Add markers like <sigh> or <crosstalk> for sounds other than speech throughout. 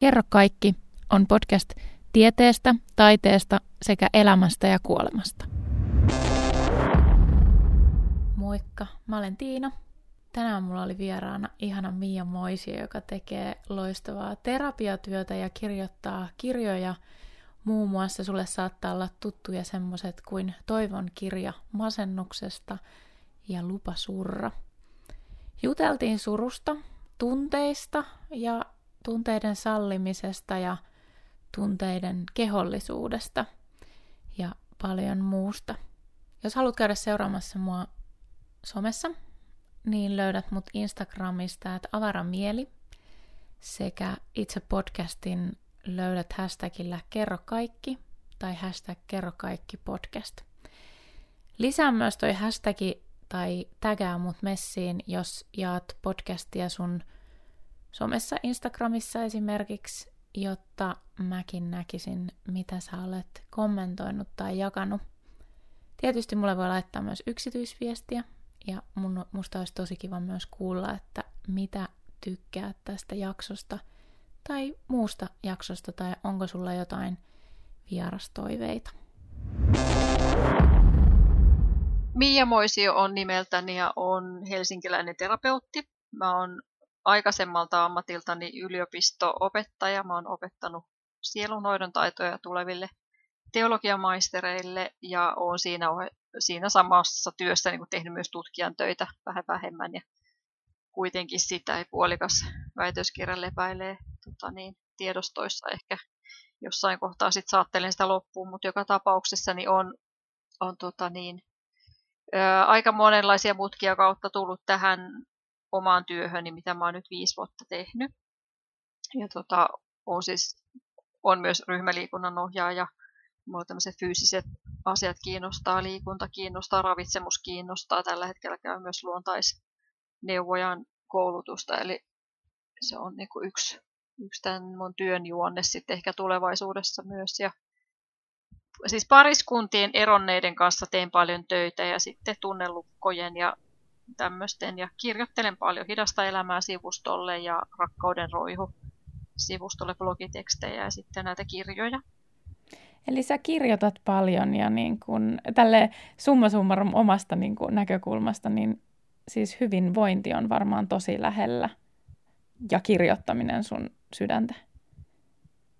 Kerro kaikki on podcast tieteestä, taiteesta sekä elämästä ja kuolemasta. Moikka, mä olen Tiina. Tänään mulla oli vieraana ihana Mia Moisia, joka tekee loistavaa terapiatyötä ja kirjoittaa kirjoja. Muun muassa sulle saattaa olla tuttuja semmoset kuin Toivon kirja masennuksesta ja Lupa surra. Juteltiin surusta, tunteista ja tunteiden sallimisesta ja tunteiden kehollisuudesta ja paljon muusta. Jos haluat käydä seuraamassa mua somessa, niin löydät mut Instagramista, että avaramieli, sekä itse podcastin löydät hashtagillä kerro kaikki tai hashtag kerro kaikki podcast. Lisää myös toi hashtagi tai tägää mut messiin, jos jaat podcastia sun somessa Instagramissa esimerkiksi, jotta mäkin näkisin, mitä sä olet kommentoinut tai jakanut. Tietysti mulle voi laittaa myös yksityisviestiä, ja mun, musta olisi tosi kiva myös kuulla, että mitä tykkää tästä jaksosta tai muusta jaksosta, tai onko sulla jotain vierastoiveita. Mia Moisio on nimeltäni ja on helsinkiläinen terapeutti. Mä oon aikaisemmalta ammatiltani yliopisto-opettaja. Mä oon opettanut sielunhoidon taitoja tuleville teologiamaistereille ja olen siinä, siinä samassa työssä niin tehnyt myös tutkijan töitä vähän vähemmän ja kuitenkin sitä ei puolikas väitöskirja lepäilee tota niin, tiedostoissa ehkä jossain kohtaa sitten saattelen sitä loppuun, mutta joka tapauksessa niin on, on tota niin, ää, aika monenlaisia mutkia kautta tullut tähän omaan työhöni, mitä mä oon nyt viisi vuotta tehnyt. Ja tota, on siis on myös ryhmäliikunnan ohjaaja. Mulla tämmöiset fyysiset asiat kiinnostaa, liikunta kiinnostaa, ravitsemus kiinnostaa. Tällä hetkellä käy myös luontaisneuvojan koulutusta, eli se on niin kuin yksi, yksi tämän mun työn juonne sitten ehkä tulevaisuudessa myös. Ja siis pariskuntien eronneiden kanssa teen paljon töitä ja sitten tunnelukkojen ja tämmöisten. Ja kirjoittelen paljon hidasta elämää sivustolle ja rakkauden roihu sivustolle blogitekstejä ja sitten näitä kirjoja. Eli sä kirjoitat paljon ja niin kun, tälle summa summarum omasta niin kun, näkökulmasta, niin siis hyvinvointi on varmaan tosi lähellä ja kirjoittaminen sun sydäntä.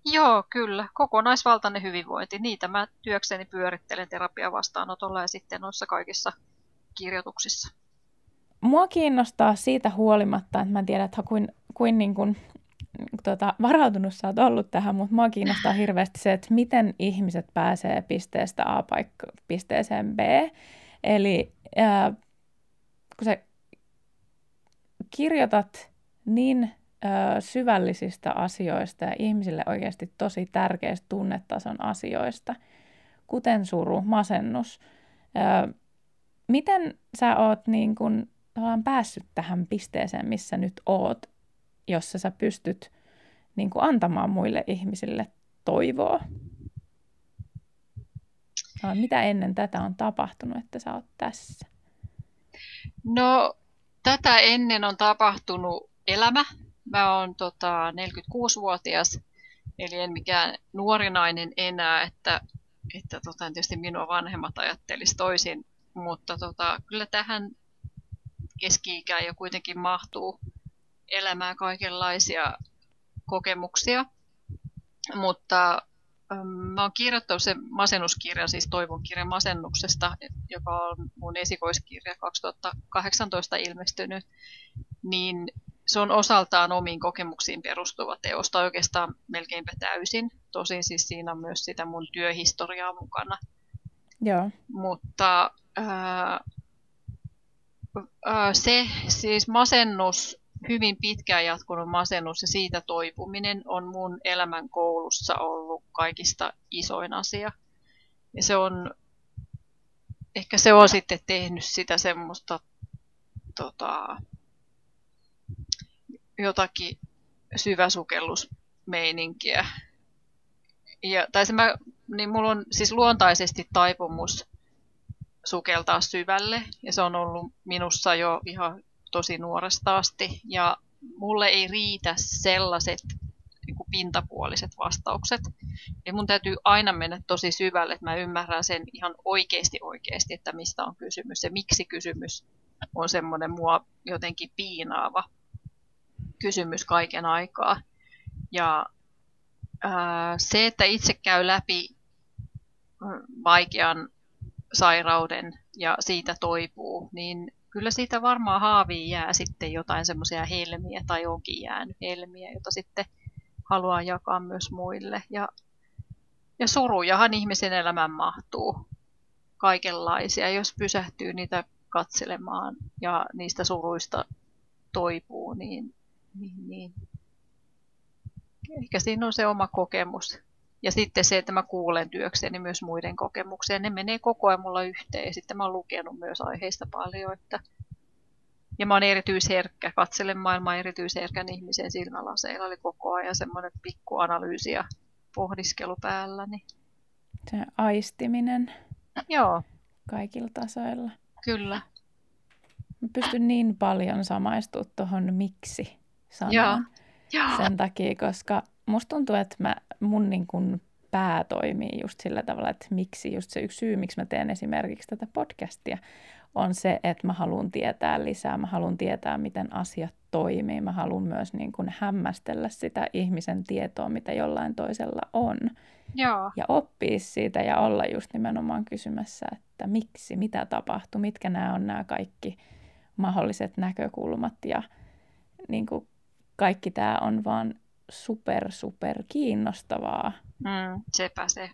Joo, kyllä. Kokonaisvaltainen hyvinvointi. Niitä mä työkseni pyörittelen terapia vastaanotolla ja sitten noissa kaikissa kirjoituksissa mua kiinnostaa siitä huolimatta, että mä en tiedä, että kuin, kuin, niin kuin tota, varautunut sä oot ollut tähän, mutta mua kiinnostaa hirveästi se, että miten ihmiset pääsee pisteestä A paikka, pisteeseen B. Eli ää, kun sä kirjoitat niin ää, syvällisistä asioista ja ihmisille oikeasti tosi tärkeistä tunnetason asioista, kuten suru, masennus, ää, miten sä oot niin kun tavallaan päässyt tähän pisteeseen, missä nyt oot, jossa sä pystyt niin kuin antamaan muille ihmisille toivoa? No, mitä ennen tätä on tapahtunut, että sä oot tässä? No, tätä ennen on tapahtunut elämä. Mä oon tota, 46-vuotias, eli en mikään nuori nainen enää, että, että tota, tietysti minua vanhemmat ajattelisi toisin, mutta tota, kyllä tähän keski-ikään jo kuitenkin mahtuu elämään kaikenlaisia kokemuksia. Mutta ähm, mä oon kirjoittanut sen masennuskirjan, siis Toivon kirja masennuksesta, joka on mun esikoiskirja 2018 ilmestynyt, niin se on osaltaan omiin kokemuksiin perustuva teos, tai oikeastaan melkeinpä täysin. Tosin siis siinä on myös sitä mun työhistoriaa mukana. Joo. Mutta ää, se siis masennus, hyvin pitkään jatkunut masennus ja siitä toipuminen on mun elämän koulussa ollut kaikista isoin asia. Ja se on, ehkä se on sitten tehnyt sitä semmoista tota, jotakin syväsukellusmeininkiä. Ja, tai se mä, niin mulla on siis luontaisesti taipumus sukeltaa syvälle ja se on ollut minussa jo ihan tosi nuoresta asti ja mulle ei riitä sellaiset niin kuin pintapuoliset vastaukset. Ja mun täytyy aina mennä tosi syvälle, että mä ymmärrän sen ihan oikeasti oikeasti, että mistä on kysymys. Ja miksi kysymys on semmoinen mua jotenkin piinaava kysymys kaiken aikaa. Ja ää, se, että itse käy läpi vaikean sairauden ja siitä toipuu, niin kyllä siitä varmaan haaviin jää sitten jotain semmoisia helmiä tai onkin jäänyt helmiä, jota sitten haluaa jakaa myös muille. Ja, ja surujahan ihmisen elämään mahtuu kaikenlaisia, jos pysähtyy niitä katselemaan ja niistä suruista toipuu, niin, niin, niin. ehkä siinä on se oma kokemus. Ja sitten se, että mä kuulen työkseni myös muiden kokemuksia, ne menee koko ajan mulla yhteen. Ja sitten mä oon lukenut myös aiheista paljon, että ja mä oon erityisherkkä, katselen maailmaa erityisherkän ihmisen silmälaseilla, oli koko ajan semmoinen pikku analyysi ja pohdiskelu päällä. Niin... Se aistiminen. Joo. Kaikilla tasoilla. Kyllä. Mä pystyn niin paljon samaistumaan tuohon miksi sanaan. Joo. Sen takia, koska musta tuntuu, että mä, mun niin kun pää toimii just sillä tavalla, että miksi, just se yksi syy, miksi mä teen esimerkiksi tätä podcastia, on se, että mä haluan tietää lisää, mä haluan tietää, miten asiat toimii, mä haluan myös niin kuin hämmästellä sitä ihmisen tietoa, mitä jollain toisella on. Joo. Ja oppia siitä ja olla just nimenomaan kysymässä, että miksi, mitä tapahtuu, mitkä nämä on nämä kaikki mahdolliset näkökulmat ja niin kuin kaikki tämä on vaan super, super kiinnostavaa. Mm, sepä se.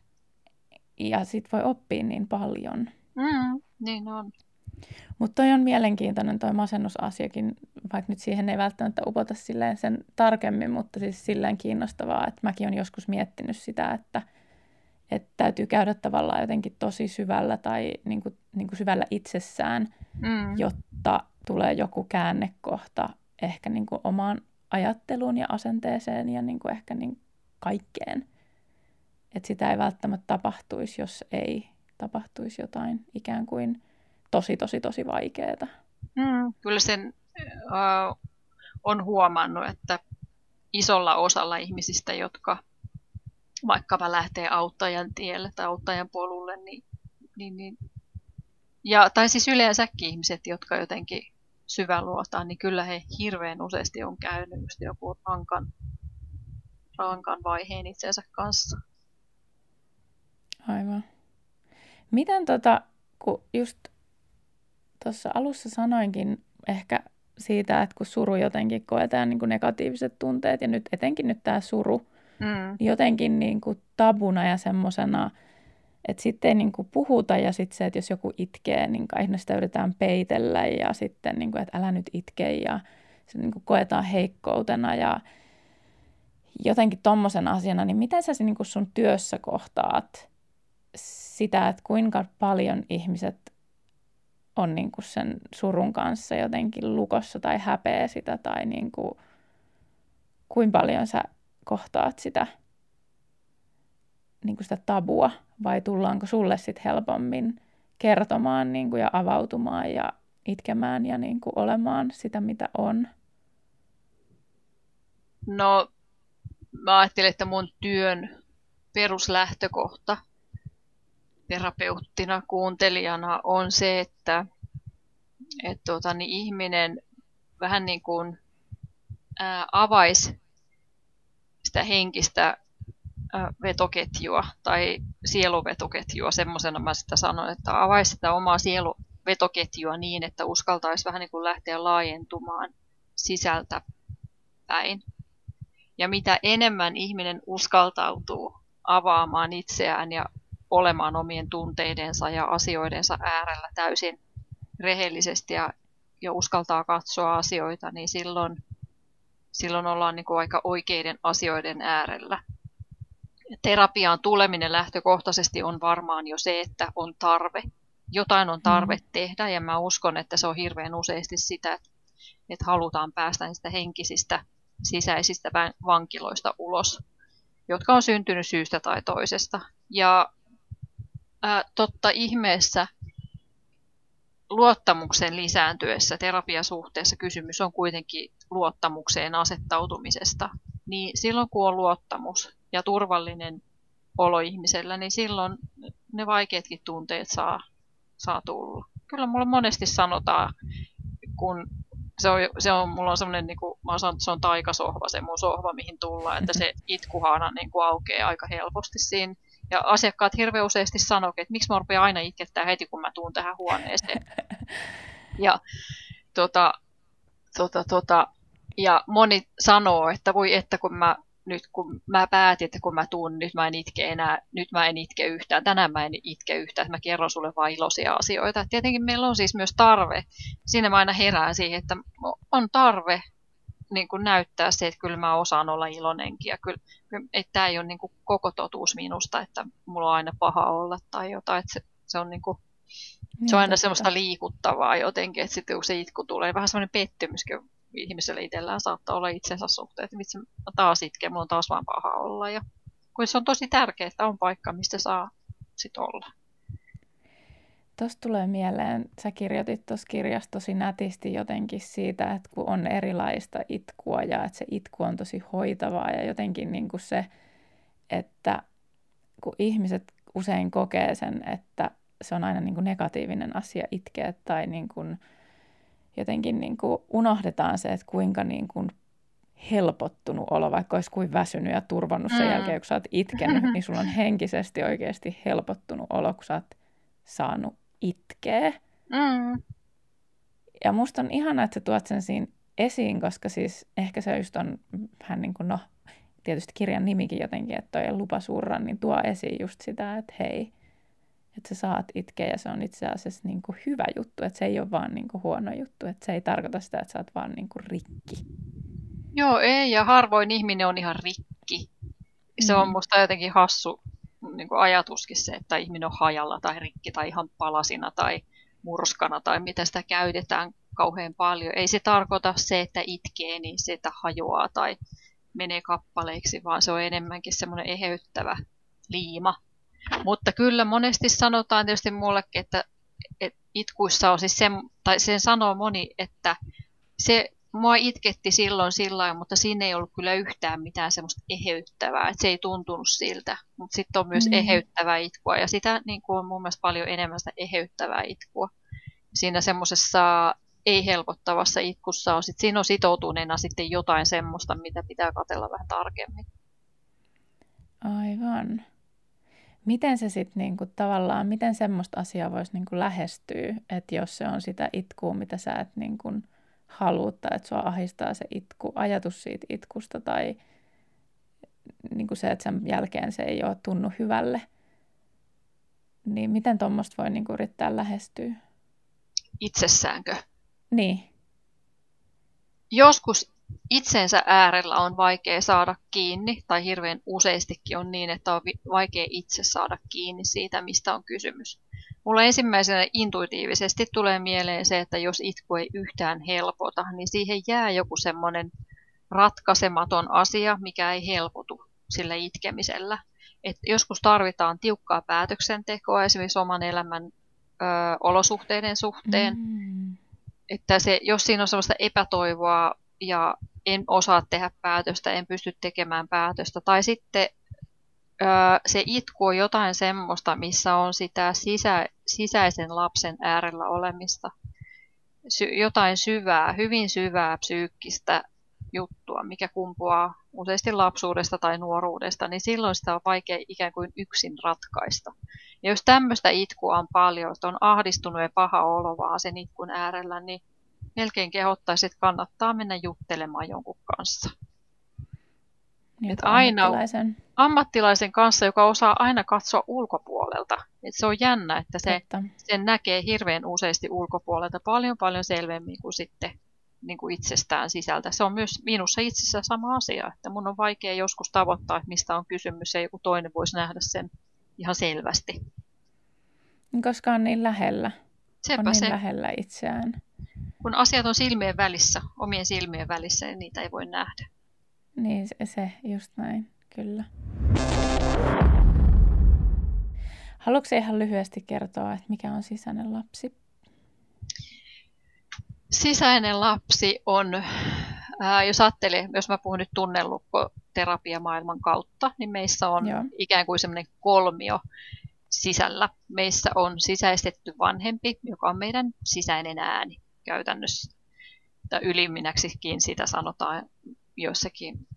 Ja sit voi oppia niin paljon. Mm, niin on. Mutta toi on mielenkiintoinen toi masennusasiakin, vaikka nyt siihen ei välttämättä upota silleen sen tarkemmin, mutta siis silleen kiinnostavaa, että mäkin olen joskus miettinyt sitä, että, että täytyy käydä tavallaan jotenkin tosi syvällä tai niin kuin, niin kuin syvällä itsessään, mm. jotta tulee joku käännekohta ehkä niin kuin omaan ajatteluun ja asenteeseen ja niin kuin ehkä niin kaikkeen. Että sitä ei välttämättä tapahtuisi, jos ei tapahtuisi jotain ikään kuin tosi, tosi, tosi vaikeaa. Mm, kyllä sen uh, on huomannut, että isolla osalla ihmisistä, jotka vaikkapa lähtee auttajan tielle tai auttajan polulle, niin, niin, niin ja, tai siis yleensäkin ihmiset, jotka jotenkin syväluotaan, niin kyllä he hirveän useasti on käynyt just joku rankan, rankan vaiheen itsensä kanssa. Aivan. Miten tota, kun just tuossa alussa sanoinkin ehkä siitä, että kun suru jotenkin koetaan niin kuin negatiiviset tunteet ja nyt etenkin nyt tämä suru, mm. jotenkin niin kuin tabuna ja semmoisena, että sitten ei niin kuin puhuta ja sitten se, että jos joku itkee, niin kai sitä yritetään peitellä ja sitten, niin kuin, että älä nyt itke ja se niin kuin koetaan heikkoutena ja jotenkin tommosen asiana, niin miten sä niin kuin sun työssä kohtaat sitä, että kuinka paljon ihmiset on niin kuin sen surun kanssa jotenkin lukossa tai häpeä sitä tai niin kuin, kuinka paljon sä kohtaat sitä, niin kuin sitä tabua vai tullaanko sulle sitten helpommin kertomaan niin kuin, ja avautumaan ja itkemään ja niin kuin, olemaan sitä, mitä on? No, mä ajattelin, että mun työn peruslähtökohta terapeuttina, kuuntelijana on se, että et tuota, niin ihminen vähän niin kuin ää, avaisi sitä henkistä vetoketjua tai sieluvetoketjua, semmoisena mä sitä sanon, että avaisi sitä omaa sieluvetoketjua niin, että uskaltaisi vähän niin kuin lähteä laajentumaan sisältä päin. Ja mitä enemmän ihminen uskaltautuu avaamaan itseään ja olemaan omien tunteidensa ja asioidensa äärellä täysin rehellisesti ja, ja uskaltaa katsoa asioita, niin silloin, silloin ollaan niin kuin aika oikeiden asioiden äärellä. Terapiaan tuleminen lähtökohtaisesti on varmaan jo se, että on tarve. Jotain on tarve mm. tehdä ja mä uskon, että se on hirveän useasti sitä, että halutaan päästä niistä henkisistä sisäisistä vankiloista ulos, jotka on syntynyt syystä tai toisesta. Ja ää, totta ihmeessä luottamuksen lisääntyessä terapiasuhteessa kysymys on kuitenkin luottamukseen asettautumisesta. niin silloin kun on luottamus ja turvallinen olo ihmisellä, niin silloin ne vaikeatkin tunteet saa, saa tulla. Kyllä mulla monesti sanotaan, kun se on, se on, mulla on semmoinen, niin kuin, mä oon sanonut, se on taikasohva, se mun sohva, mihin tullaan, että se <laughs> itkuhana niin kuin aukeaa aika helposti siinä. Ja asiakkaat hirveän useasti sanoo, että miksi mä rupean aina itkettää heti, kun mä tuun tähän huoneeseen. <laughs> Ja, tota, tota, tota, ja moni sanoo, että voi että kun mä nyt kun mä päätin, että kun mä tuun, nyt mä en itke enää, nyt mä en itke yhtään, tänään mä en itke yhtään, että mä kerron sulle vain iloisia asioita. Et tietenkin meillä on siis myös tarve, siinä mä aina herään siihen, että on tarve niin kuin näyttää se, että kyllä mä osaan olla iloinenkin ja kyllä, että tämä ei ole niin kuin koko totuus minusta, että mulla on aina paha olla tai jotain, että se, se on niin kuin, se on aina semmoista liikuttavaa jotenkin, että sitten kun se itku tulee, vähän semmoinen pettymyskin ihmisellä itsellään saattaa olla itsensä suhteen, että vitsi, taas itkeä, mulla on taas vaan paha olla. Ja, kun se on tosi tärkeää, että on paikka, mistä saa sit olla. Tuosta tulee mieleen, sä kirjoitit tuossa kirjassa tosi nätisti jotenkin siitä, että kun on erilaista itkua ja että se itku on tosi hoitavaa ja jotenkin niin kuin se, että kun ihmiset usein kokee sen, että se on aina niin kuin negatiivinen asia itkeä tai niin kuin, jotenkin niin kuin unohdetaan se, että kuinka niin kuin helpottunut olo, vaikka olisi kuin väsynyt ja turvannut sen mm. jälkeen, kun sä oot itkenyt, <laughs> niin sulla on henkisesti oikeasti helpottunut olo, kun sä oot saanut itkeä. Mm. Ja musta on ihana, että sä tuot sen siinä esiin, koska siis ehkä se just on vähän niin kuin, no tietysti kirjan nimikin jotenkin, että toi lupa surra, niin tuo esiin just sitä, että hei, että sä saat itkeä ja se on itse asiassa niin kuin hyvä juttu, että se ei ole vaan niin kuin huono juttu, että se ei tarkoita sitä, että sä oot vaan niin kuin rikki. Joo, ei, ja harvoin ihminen on ihan rikki. Se mm. on musta jotenkin hassu niin kuin ajatuskin se, että ihminen on hajalla tai rikki tai ihan palasina tai murskana tai mitä sitä käytetään kauhean paljon. Ei se tarkoita se, että itkee, niin se, että hajoaa tai menee kappaleiksi, vaan se on enemmänkin semmoinen eheyttävä liima, mutta kyllä monesti sanotaan tietysti mullekin, että, että itkuissa on siis sen, tai sen sanoo moni, että se mua itketti silloin sillä mutta siinä ei ollut kyllä yhtään mitään semmoista eheyttävää, että se ei tuntunut siltä. Mutta sitten on myös mm. eheyttävää itkua ja sitä niin kuin on mun mielestä paljon enemmän sitä eheyttävää itkua. Siinä semmoisessa ei-helpottavassa itkussa on, sit, siinä on sitoutuneena sitten jotain semmoista, mitä pitää katella vähän tarkemmin. Aivan miten se sitten niinku, tavallaan, miten semmoista asiaa voisi niinku lähestyä, että jos se on sitä itkua, mitä sä et niinku, haluut tai että sua ahistaa se itku, ajatus siitä itkusta tai niinku se, että sen jälkeen se ei ole tunnu hyvälle, niin miten tuommoista voi niinku, yrittää lähestyä? Itsessäänkö? Niin. Joskus itsensä äärellä on vaikea saada kiinni, tai hirveän useastikin on niin, että on vaikea itse saada kiinni siitä, mistä on kysymys. Mulla ensimmäisenä intuitiivisesti tulee mieleen se, että jos itku ei yhtään helpota, niin siihen jää joku semmoinen ratkaisematon asia, mikä ei helpotu sillä itkemisellä. Et joskus tarvitaan tiukkaa päätöksentekoa esimerkiksi oman elämän ö, olosuhteiden suhteen. Mm. Että se, jos siinä on sellaista epätoivoa ja en osaa tehdä päätöstä, en pysty tekemään päätöstä. Tai sitten se itku on jotain semmoista, missä on sitä sisä, sisäisen lapsen äärellä olemista. Sy, jotain syvää, hyvin syvää psyykkistä juttua, mikä kumpuaa useasti lapsuudesta tai nuoruudesta, niin silloin sitä on vaikea ikään kuin yksin ratkaista. Ja jos tämmöistä itkua on paljon, että on ahdistunut ja paha olo vaan sen itkun äärellä, niin melkein kehottaisi, että kannattaa mennä juttelemaan jonkun kanssa. Niin, että aina ammattilaisen. ammattilaisen kanssa, joka osaa aina katsoa ulkopuolelta. Et se on jännä, että se, sen näkee hirveän useasti ulkopuolelta paljon paljon selvemmin kuin sitten niin kuin itsestään sisältä. Se on myös minussa itsessä sama asia, että mun on vaikea joskus tavoittaa, että mistä on kysymys ja joku toinen voisi nähdä sen ihan selvästi. Koska on niin lähellä. Sepä on niin se. lähellä itseään kun asiat on silmien välissä, omien silmien välissä, niin niitä ei voi nähdä. Niin, se, se just näin, kyllä. Haluatko ihan lyhyesti kertoa, että mikä on sisäinen lapsi? Sisäinen lapsi on ää, jos ajattelee, jos mä puhun nyt tunnellukkoterapiamaailman kautta, niin meissä on Joo. ikään kuin semmoinen kolmio sisällä. Meissä on sisäistetty vanhempi, joka on meidän sisäinen ääni käytännössä. Tai yliminäksikin sitä sanotaan joissakin,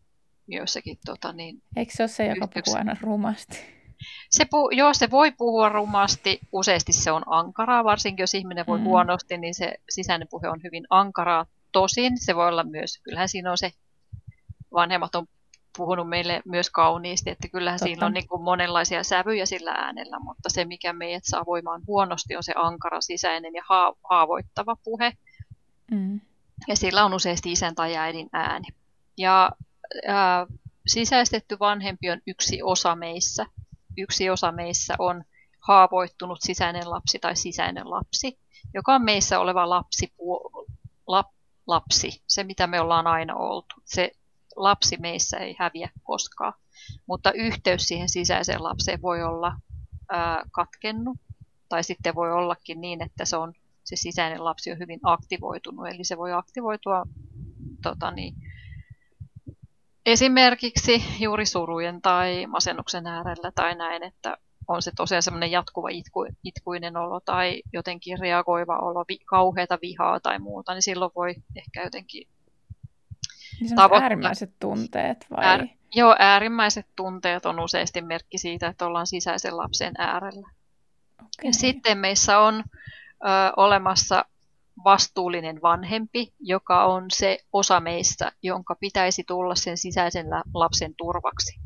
joissakin tota niin, Eikö se ole se, joka puhuu aina rumasti? Se, pu, joo, se voi puhua rumasti. Useasti se on ankaraa, varsinkin jos ihminen voi mm. huonosti, niin se sisäinen puhe on hyvin ankaraa. Tosin se voi olla myös, kyllähän siinä on se, vanhemmat on puhunut meille myös kauniisti, että kyllähän Totta. siinä on niin kuin monenlaisia sävyjä sillä äänellä, mutta se mikä meidät saa voimaan huonosti on se ankara sisäinen ja haavoittava puhe. Mm. Ja sillä on useasti isän tai äidin ääni. Ja ää, sisäistetty vanhempi on yksi osa meissä. Yksi osa meissä on haavoittunut sisäinen lapsi tai sisäinen lapsi, joka on meissä oleva lapsi, lap, lapsi, se mitä me ollaan aina oltu. Se lapsi meissä ei häviä koskaan, mutta yhteys siihen sisäiseen lapseen voi olla katkennut, tai sitten voi ollakin niin, että se, on, se sisäinen lapsi on hyvin aktivoitunut, eli se voi aktivoitua tota niin, esimerkiksi juuri surujen tai masennuksen äärellä tai näin, että on se tosiaan semmoinen jatkuva itku, itkuinen olo tai jotenkin reagoiva olo, vi, kauheata vihaa tai muuta, niin silloin voi ehkä jotenkin niin tavoittaa. äärimmäiset tunteet vai? Äär, joo, äärimmäiset tunteet on useasti merkki siitä, että ollaan sisäisen lapsen äärellä. Okay. Ja sitten meissä on ö, olemassa vastuullinen vanhempi, joka on se osa meistä, jonka pitäisi tulla sen sisäisen lapsen turvaksi.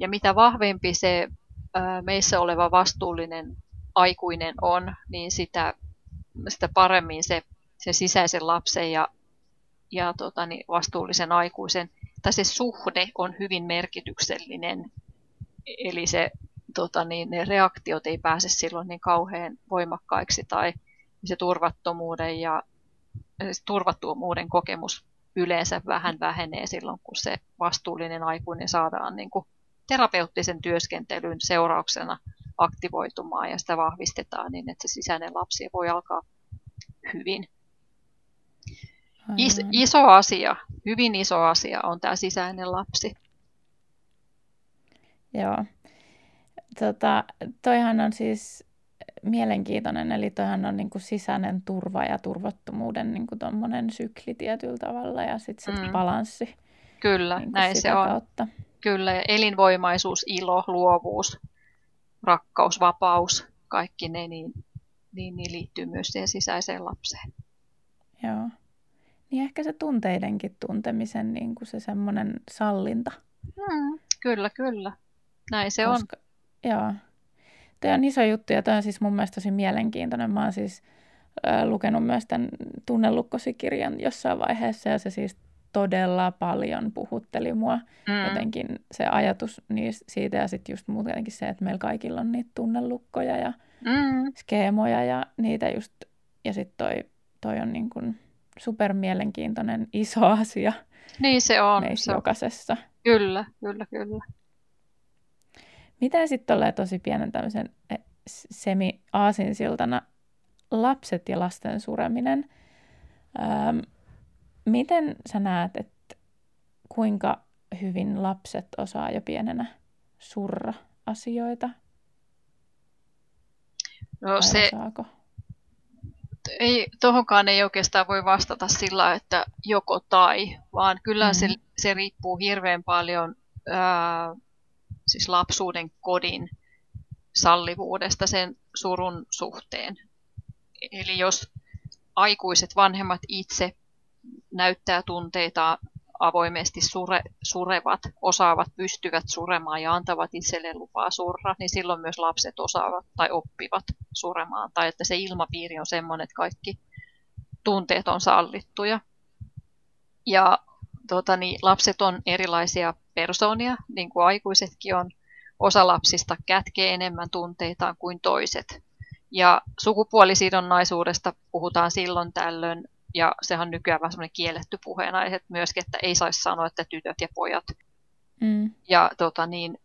Ja mitä vahvempi se ö, meissä oleva vastuullinen aikuinen on, niin sitä, sitä paremmin se, se sisäisen lapsen ja ja tota, niin vastuullisen aikuisen, tai se suhde on hyvin merkityksellinen. Eli se, tota, niin, ne reaktiot ei pääse silloin niin kauhean voimakkaiksi tai se turvattomuuden ja se turvattomuuden kokemus yleensä vähän vähenee silloin, kun se vastuullinen aikuinen saadaan niin kuin terapeuttisen työskentelyn seurauksena aktivoitumaan ja sitä vahvistetaan niin, että se sisäinen lapsi voi alkaa hyvin. Is, iso asia, hyvin iso asia on tämä sisäinen lapsi. Joo. Tota, toihan on siis mielenkiintoinen, eli toihan on niin kuin sisäinen turva ja turvattomuuden niin kuin sykli tietyllä tavalla ja sitten se mm. balanssi. Kyllä, niin näin se on. Kautta. Kyllä, ja elinvoimaisuus, ilo, luovuus, rakkaus, vapaus, kaikki ne, niin, niin, niin liittyy myös siihen sisäiseen lapseen. Joo. Niin ehkä se tunteidenkin tuntemisen niin kuin se semmoinen sallinta. Mm, kyllä, kyllä. Näin se Koska, on. Joo. Tämä on iso juttu ja tämä on siis mun mielestä tosi mielenkiintoinen. Mä oon siis äh, lukenut myös tämän tunnelukkosikirjan jossain vaiheessa ja se siis todella paljon puhutteli mua. Mm. Jotenkin se ajatus siitä ja sitten just muutenkin se, että meillä kaikilla on niitä tunnelukkoja ja mm. skeemoja ja niitä just, ja sitten toi, toi on niin kuin super mielenkiintoinen iso asia niin se on. meissä se jokaisessa. Kyllä, kyllä, kyllä. Mitä sitten tulee tosi pienen tämmöisen eh, semi-aasinsiltana lapset ja lasten sureminen. Ähm, miten sä näet, että kuinka hyvin lapset osaa jo pienenä surra asioita? No se, osaako? Ei, tohonkaan ei oikeastaan voi vastata sillä, että joko tai, vaan kyllä mm. se, se riippuu hirveän paljon ää, siis lapsuuden kodin sallivuudesta sen surun suhteen. Eli jos aikuiset vanhemmat itse näyttää tunteita avoimesti sure, surevat, osaavat, pystyvät suremaan ja antavat itselleen lupaa surra, niin silloin myös lapset osaavat tai oppivat suremaan. Tai että se ilmapiiri on sellainen, että kaikki tunteet on sallittuja. Ja tota, niin, lapset on erilaisia persoonia, niin kuin aikuisetkin on. Osa lapsista kätkee enemmän tunteitaan kuin toiset. Ja sukupuolisidonnaisuudesta puhutaan silloin tällöin ja sehän on nykyään vähän semmoinen kielletty puheenaihe myöskin, että ei saisi sanoa, että tytöt ja pojat. Mm. Ja tota niin,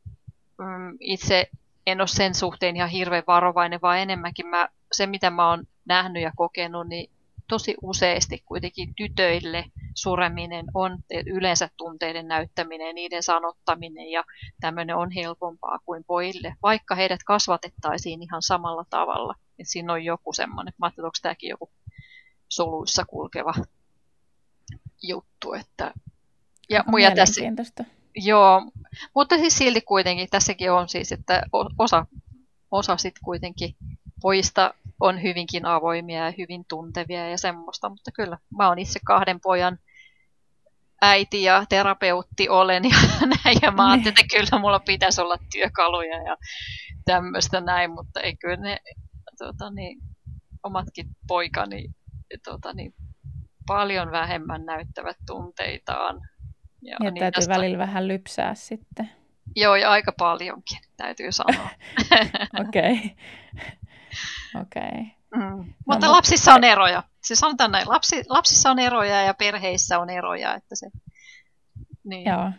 mm, itse en ole sen suhteen ihan hirveän varovainen, vaan enemmänkin mä, se, mitä mä oon nähnyt ja kokenut, niin tosi useasti kuitenkin tytöille sureminen on yleensä tunteiden näyttäminen, niiden sanottaminen ja tämmöinen on helpompaa kuin pojille, vaikka heidät kasvatettaisiin ihan samalla tavalla. Et siinä on joku semmoinen, mä ajattelin, onko tämäkin joku soluissa kulkeva juttu. Että, ja, ja tässä, joo, mutta siis silti kuitenkin tässäkin on siis, että osa, osa sitten kuitenkin pojista on hyvinkin avoimia ja hyvin tuntevia ja semmoista, mutta kyllä mä oon itse kahden pojan äiti ja terapeutti olen ja <laughs> näin, ja mä ajattelin, että kyllä mulla pitäisi olla työkaluja ja tämmöistä näin, mutta ei kyllä ne tuota, niin, omatkin poikani tuota, niin, paljon vähemmän näyttävät tunteitaan. Ja, ja niin täytyy tästä... välillä vähän lypsää sitten. Joo, ja aika paljonkin, täytyy sanoa. <laughs> Okei. <laughs> Okei. Okay. Mm. Mutta no, lapsissa on eroja. Se sanotaan näin, lapsi, lapsissa on eroja ja perheissä on eroja. Että se, niin. Joo.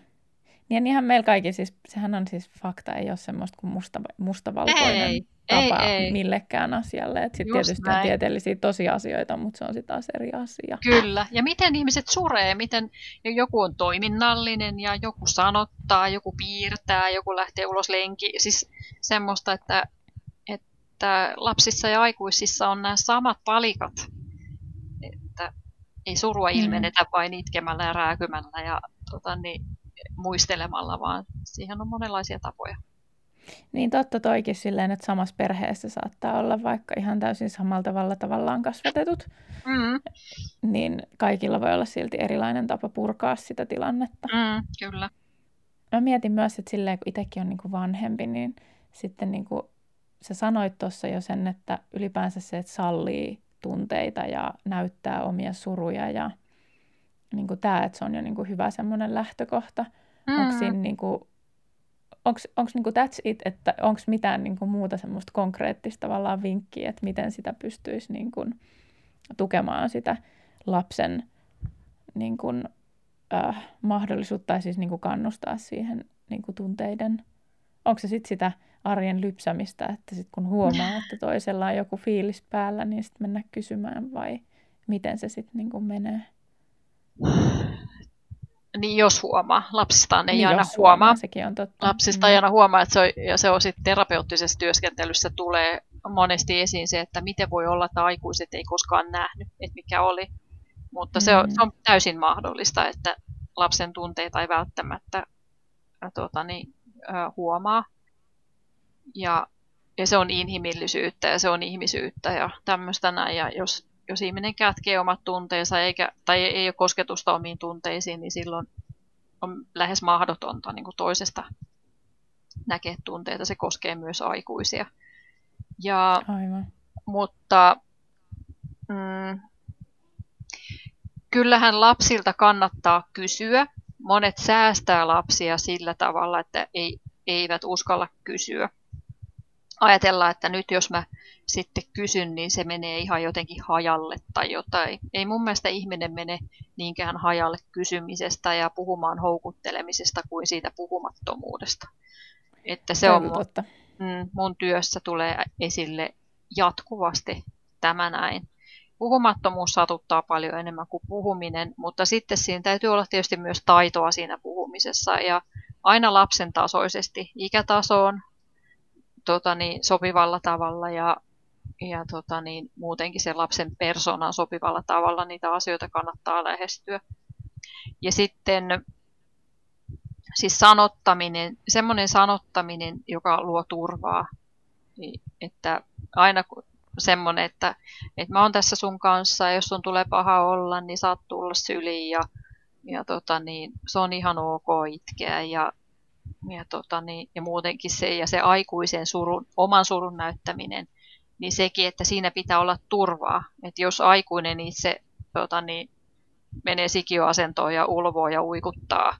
Niin ihan meillä kaikki, siis, sehän on siis fakta, ei ole semmoista kuin musta, mustavalkoinen ei, tapa ei, ei. millekään asialle. Sitten tietysti näin. on tieteellisiä tosiasioita, mutta se on sitten taas eri asia. Kyllä, ja miten ihmiset suree, miten joku on toiminnallinen ja joku sanottaa, joku piirtää, joku lähtee ulos lenki. Siis semmoista, että että lapsissa ja aikuisissa on nämä samat palikat, että ei surua mm. ilmenetä vain itkemällä ja rääkymällä ja tota, niin, muistelemalla, vaan siihen on monenlaisia tapoja. Niin totta toikin silleen, että samassa perheessä saattaa olla vaikka ihan täysin samalla tavalla tavallaan kasvatetut, mm. niin kaikilla voi olla silti erilainen tapa purkaa sitä tilannetta. Mm, kyllä. Mä mietin myös, että silleen kun itsekin on niin kuin vanhempi, niin sitten niin kuin sä sanoit tuossa jo sen, että ylipäänsä se, että sallii tunteita ja näyttää omia suruja ja niin kuin tämä, että se on jo niin kuin hyvä semmoinen lähtökohta. Mm. Onko siinä niin kuin, onks, onks niin kuin that's it, että onko mitään niin kuin muuta semmoista konkreettista tavallaan vinkkiä, että miten sitä pystyisi niin kuin tukemaan sitä lapsen niin kuin, äh, mahdollisuutta tai siis niin kuin kannustaa siihen niin kuin tunteiden, onko se sitten sitä arjen lypsämistä, että sitten kun huomaa, että toisella on joku fiilis päällä, niin sitten mennä kysymään vai miten se sitten niin kuin menee? Niin jos huomaa. Lapsistaan ei niin aina huomaa. huomaa. Sekin on totta. Lapsista ei mm. aina huomaa, että se on, ja se on sitten terapeuttisessa työskentelyssä tulee monesti esiin se, että miten voi olla, että aikuiset ei koskaan nähnyt, että mikä oli. Mutta mm. se, on, se on täysin mahdollista, että lapsen tunteita ei välttämättä tuota, niin, huomaa. Ja, ja se on inhimillisyyttä ja se on ihmisyyttä ja tämmöistä näin. Ja jos, jos ihminen kätkee omat tunteensa eikä, tai ei ole kosketusta omiin tunteisiin, niin silloin on lähes mahdotonta niin kuin toisesta näkeä tunteita. Se koskee myös aikuisia. Ja, Aivan. Mutta mm, kyllähän lapsilta kannattaa kysyä. Monet säästää lapsia sillä tavalla, että ei, eivät uskalla kysyä ajatella, että nyt jos mä sitten kysyn, niin se menee ihan jotenkin hajalle tai jotain. Ei mun mielestä ihminen mene niinkään hajalle kysymisestä ja puhumaan houkuttelemisesta kuin siitä puhumattomuudesta. Että se on mun, mm, mun työssä tulee esille jatkuvasti tämä näin. Puhumattomuus satuttaa paljon enemmän kuin puhuminen, mutta sitten siinä täytyy olla tietysti myös taitoa siinä puhumisessa ja aina lapsen tasoisesti, ikätasoon, tota niin, sopivalla tavalla ja, ja tota niin, muutenkin sen lapsen persoonan sopivalla tavalla niitä asioita kannattaa lähestyä. Ja sitten siis sanottaminen, semmoinen sanottaminen, joka luo turvaa, niin että aina semmoinen, että, että mä oon tässä sun kanssa ja jos sun tulee paha olla, niin saat tulla syliin ja, ja tota niin, se on ihan ok itkeä ja ja, tota, niin, ja muutenkin se ja se aikuisen surun, oman surun näyttäminen, niin sekin, että siinä pitää olla turvaa. Että jos aikuinen itse tota, niin, menee sikioasentoon ja ulvoo ja uikuttaa,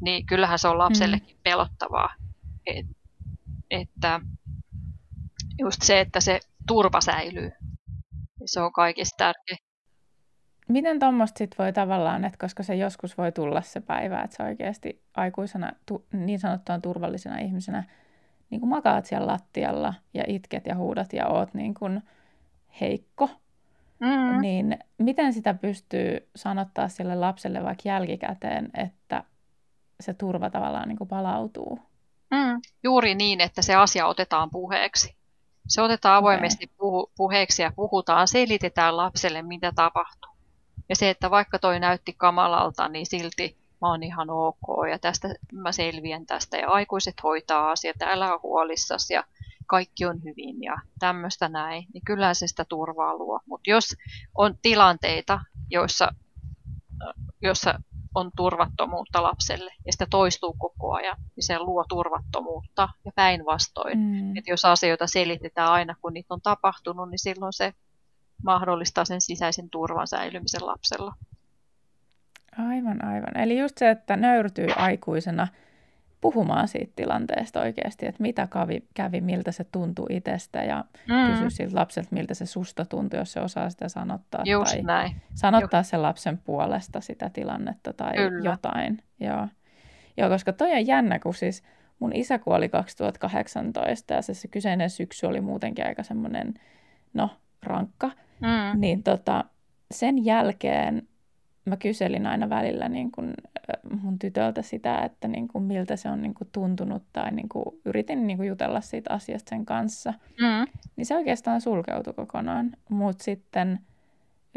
niin kyllähän se on lapsellekin mm. pelottavaa. Et, että just se, että se turva säilyy, niin se on kaikista tärkeä miten tuommoista sitten voi tavallaan, että koska se joskus voi tulla se päivä, että sä oikeasti aikuisena, tu, niin sanottuna turvallisena ihmisenä, niin kuin makaat siellä lattialla ja itket ja huudat ja oot niin kuin heikko, mm. niin miten sitä pystyy sanottaa sille lapselle vaikka jälkikäteen, että se turva tavallaan niin kuin palautuu? Mm, juuri niin, että se asia otetaan puheeksi. Se otetaan avoimesti okay. puheeksi ja puhutaan, selitetään lapselle, mitä tapahtuu. Ja se, että vaikka toi näytti kamalalta, niin silti mä oon ihan ok ja tästä mä selviän tästä ja aikuiset hoitaa asiat, älä ole huolissasi ja kaikki on hyvin ja tämmöistä näin, niin kyllä se sitä turvaa luo. Mutta jos on tilanteita, joissa, joissa on turvattomuutta lapselle ja sitä toistuu koko ajan, niin se luo turvattomuutta ja päinvastoin. Mm. Että jos asioita selitetään aina, kun niitä on tapahtunut, niin silloin se mahdollistaa sen sisäisen turvan säilymisen lapsella. Aivan, aivan. Eli just se, että nöyrtyy aikuisena puhumaan siitä tilanteesta oikeasti, että mitä kävi, kävi miltä se tuntui itsestä ja mm. kysyä siltä lapselta, miltä se susta tuntui, jos se osaa sitä sanottaa. Just tai näin. sanottaa Juh. sen lapsen puolesta sitä tilannetta tai Kyllä. jotain. Joo. Joo, koska toi on jännä, kun siis mun isä kuoli 2018 ja se, se kyseinen syksy oli muutenkin aika semmoinen, no, rankka. Mm. Niin tota, sen jälkeen mä kyselin aina välillä niin kun, mun tytöltä sitä, että niin kun, miltä se on niin kun, tuntunut tai niin kun, yritin niin kun, jutella siitä asiasta sen kanssa. Mm. Niin se oikeastaan sulkeutui kokonaan. Mutta sitten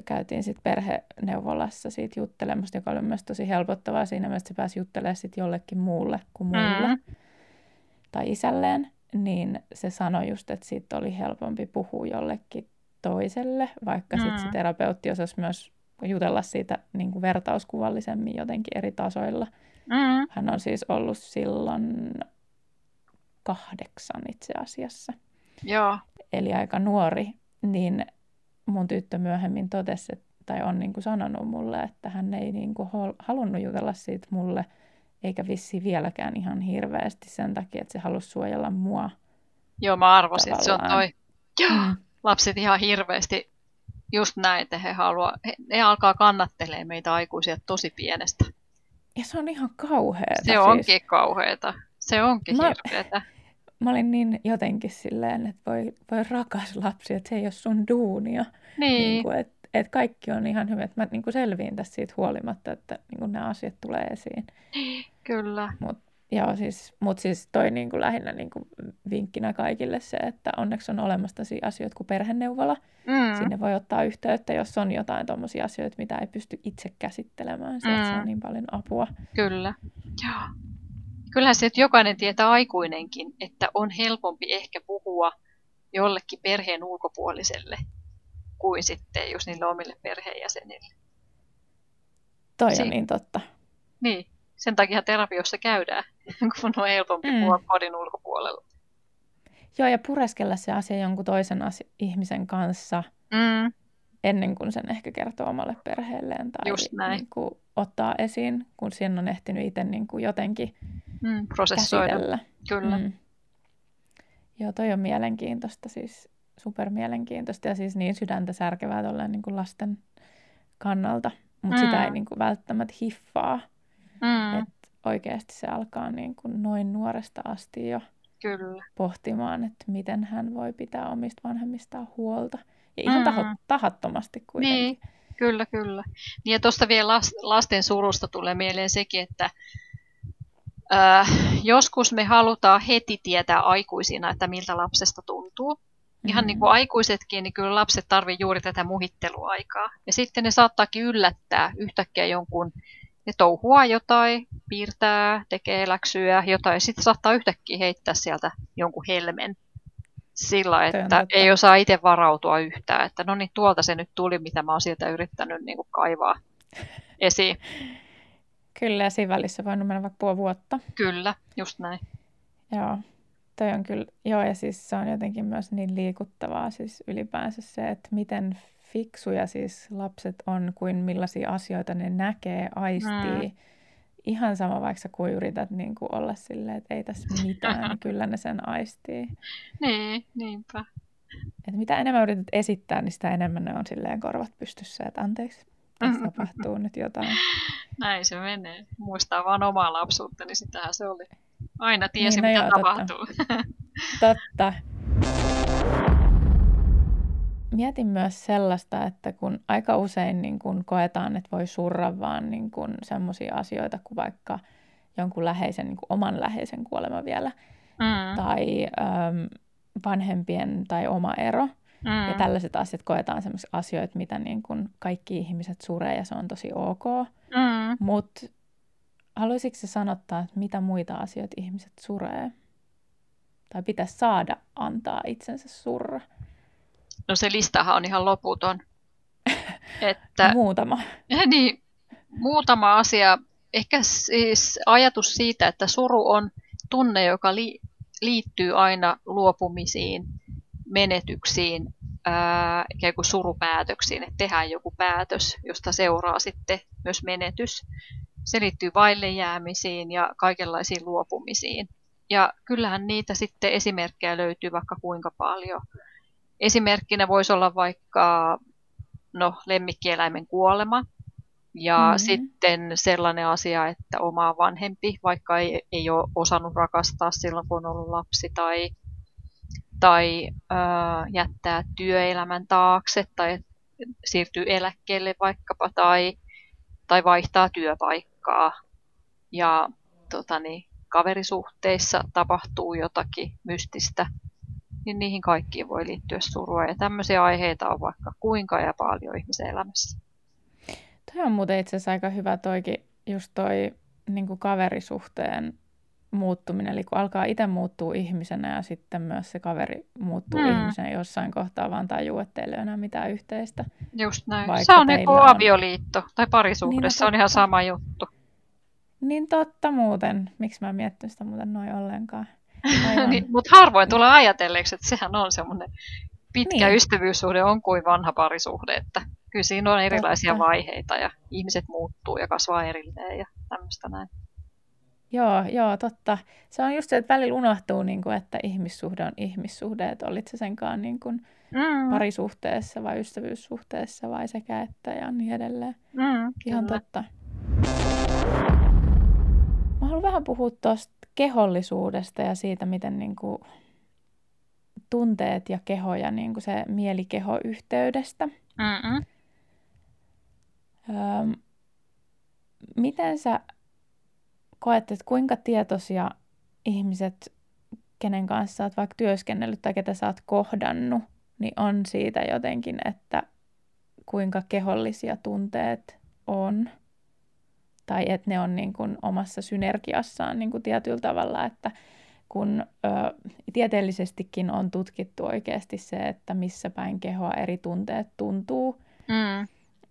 käytiin sitten perheneuvolassa siitä juttelemasta, joka oli myös tosi helpottavaa siinä mielessä, että se pääsi juttelemaan sitten jollekin muulle kuin muulle mm. tai isälleen. Niin se sanoi just, että siitä oli helpompi puhua jollekin toiselle, vaikka mm. sitten se terapeutti osasi myös jutella siitä niin kuin vertauskuvallisemmin jotenkin eri tasoilla. Mm. Hän on siis ollut silloin kahdeksan itse asiassa. Joo. Eli aika nuori, niin mun tyttö myöhemmin totesi, tai on niin kuin sanonut mulle, että hän ei niin kuin halunnut jutella siitä mulle, eikä vissi vieläkään ihan hirveästi sen takia, että se halusi suojella mua. Joo, mä arvasin, että se on toi. Joo, mm. lapset ihan hirveästi just näin, että he, haluaa, he, he alkaa kannattelee meitä aikuisia tosi pienestä. Ja se on ihan kauheeta. Se onkin siis. kauheeta. Se onkin mä, hirveetä. Mä olin niin jotenkin silleen, että voi, voi rakas lapsi, että se ei ole sun duunia. Niin. niin kuin, että, että kaikki on ihan hyvä. Että mä niin kuin selviin tässä siitä huolimatta, että niin kuin nämä asiat tulee esiin. Kyllä. Mutta Joo, siis, mutta siis toi niin kuin lähinnä niin kuin vinkkinä kaikille se, että onneksi on olemassa asioita kuin perheneuvola. Mm. Sinne voi ottaa yhteyttä, jos on jotain tuommoisia asioita, mitä ei pysty itse käsittelemään. Se, mm. saa niin paljon apua. Kyllä. Joo. Kyllähän se, että jokainen tietää aikuinenkin, että on helpompi ehkä puhua jollekin perheen ulkopuoliselle kuin sitten just niille omille perheenjäsenille. Toi on niin totta. Niin, sen takia terapiossa käydään, <laughs> kun on helpompi mm. puhua kodin ulkopuolella. Joo, ja pureskella se asia jonkun toisen asia, ihmisen kanssa mm. ennen kuin sen ehkä kertoo omalle perheelleen tai Niin kuin ottaa esiin, kun sen on ehtinyt itse niin kuin jotenkin mm, prosessoida. Käsitellä. Kyllä. Mm. Joo, toi on mielenkiintoista, siis supermielenkiintoista ja siis niin sydäntä särkevää niin kuin lasten kannalta, mutta mm. sitä ei niin kuin välttämättä hiffaa. Mm. Että oikeasti se alkaa niin kuin noin nuoresta asti jo Kyllä. pohtimaan, että miten hän voi pitää omista vanhemmistaan huolta. Ja ihan mm. taho, tahattomasti kuitenkin. Niin, kyllä, kyllä. Niin ja tuosta vielä lasten surusta tulee mieleen sekin, että äh, joskus me halutaan heti tietää aikuisina, että miltä lapsesta tuntuu. Ihan mm. niin kuin aikuisetkin, niin kyllä lapset tarvitsevat juuri tätä muhitteluaikaa. Ja sitten ne saattaakin yllättää yhtäkkiä jonkun ne touhua jotain, piirtää, tekee läksyjä, jotain. Sitten saattaa yhtäkkiä heittää sieltä jonkun helmen sillä, että ei osaa itse varautua yhtään. Että no niin, tuolta se nyt tuli, mitä mä oon sieltä yrittänyt niin kuin kaivaa esiin. Kyllä, ja siinä välissä voi mennä vaikka puoli vuotta. Kyllä, just näin. Joo, toi on kyllä, joo, ja siis se on jotenkin myös niin liikuttavaa siis ylipäänsä se, että miten fiksuja siis lapset on, kuin millaisia asioita ne näkee, aistii. Mm. Ihan sama, vaikka sä kuin yrität niin kuin olla silleen, että ei tässä mitään, niin kyllä ne sen aistii. <laughs> Niin, niinpä. Et mitä enemmän yrität esittää, niin sitä enemmän ne on silleen korvat pystyssä, että anteeksi, tässä tapahtuu nyt jotain. <laughs> Näin se menee. Muistaa vaan omaa lapsuutta, niin sitähän se oli. Aina tiesi, niin, no mitä joo, tapahtuu. <laughs> Totta. totta mietin myös sellaista, että kun aika usein niin kun koetaan, että voi surra vaan niin semmoisia asioita kuin vaikka jonkun läheisen, niin kuin oman läheisen kuolema vielä, mm. tai äm, vanhempien tai oma ero. Mm. Ja tällaiset asiat koetaan sellaisia asioita, mitä niin kun kaikki ihmiset suree ja se on tosi ok. Mm. Mutta haluaisitko se sanottaa, että mitä muita asioita ihmiset suree? Tai pitäisi saada antaa itsensä surra? No se listahan on ihan loputon. <laughs> Että, muutama. <laughs> Niin, muutama asia. Ehkä siis ajatus siitä, että suru on tunne, joka li, liittyy aina luopumisiin, menetyksiin, ää, ikään kuin surupäätöksiin, että tehdään joku päätös, josta seuraa sitten myös menetys. Se liittyy vaille jäämisiin ja kaikenlaisiin luopumisiin. Ja kyllähän niitä sitten esimerkkejä löytyy vaikka kuinka paljon. Esimerkkinä voisi olla vaikka no, lemmikkieläimen kuolema. Ja mm-hmm. sitten sellainen asia, että oma vanhempi, vaikka ei, ei ole osannut rakastaa silloin, kun on ollut lapsi, tai, tai äh, jättää työelämän taakse, tai siirtyy eläkkeelle vaikkapa, tai, tai vaihtaa työpaikkaa. Ja tota niin, kaverisuhteissa tapahtuu jotakin mystistä, niin niihin kaikkiin voi liittyä surua. Ja tämmöisiä aiheita on vaikka kuinka ja paljon ihmisen elämässä. Toi on muuten itse asiassa aika hyvä toikin, just toi niin kuin kaverisuhteen muuttuminen, eli kun alkaa itse muuttua ihmisenä ja sitten myös se kaveri muuttuu mm. ihmisenä jossain kohtaa, vaan tajuu, että ei ole enää mitään yhteistä. Just näin. Se on niin kuin avioliitto tai parisuhde, niin, se on ihan sama juttu. Niin totta muuten. Miksi mä miettinyt sitä muuten noin ollenkaan? Niin, Mutta harvoin tulee ajatelleeksi, että sehän on semmoinen pitkä niin. ystävyyssuhde on kuin vanha parisuhde, että kyllä siinä on erilaisia totta. vaiheita ja ihmiset muuttuu ja kasvaa erilleen ja tämmöistä näin. Joo, joo, totta. Se on just se, että välillä unohtuu, niin kuin, että ihmissuhde on ihmissuhde, että olit se senkaan niin kuin mm. parisuhteessa vai ystävyyssuhteessa vai sekä että ja niin edelleen. Mm, Ihan kyllä. totta. Mä haluan vähän puhua tuosta kehollisuudesta ja siitä, miten niin kuin tunteet ja keho ja niin kuin se mielikeho-yhteydestä. Mm-mm. Öö, miten sä koet, että kuinka tietoisia ihmiset, kenen kanssa olet vaikka työskennellyt tai ketä sä oot kohdannut, niin on siitä jotenkin, että kuinka kehollisia tunteet on? Tai että ne on niin kuin omassa synergiassaan niin kuin tietyllä tavalla, että kun ö, tieteellisestikin on tutkittu oikeasti se, että missä päin kehoa eri tunteet tuntuu, mm.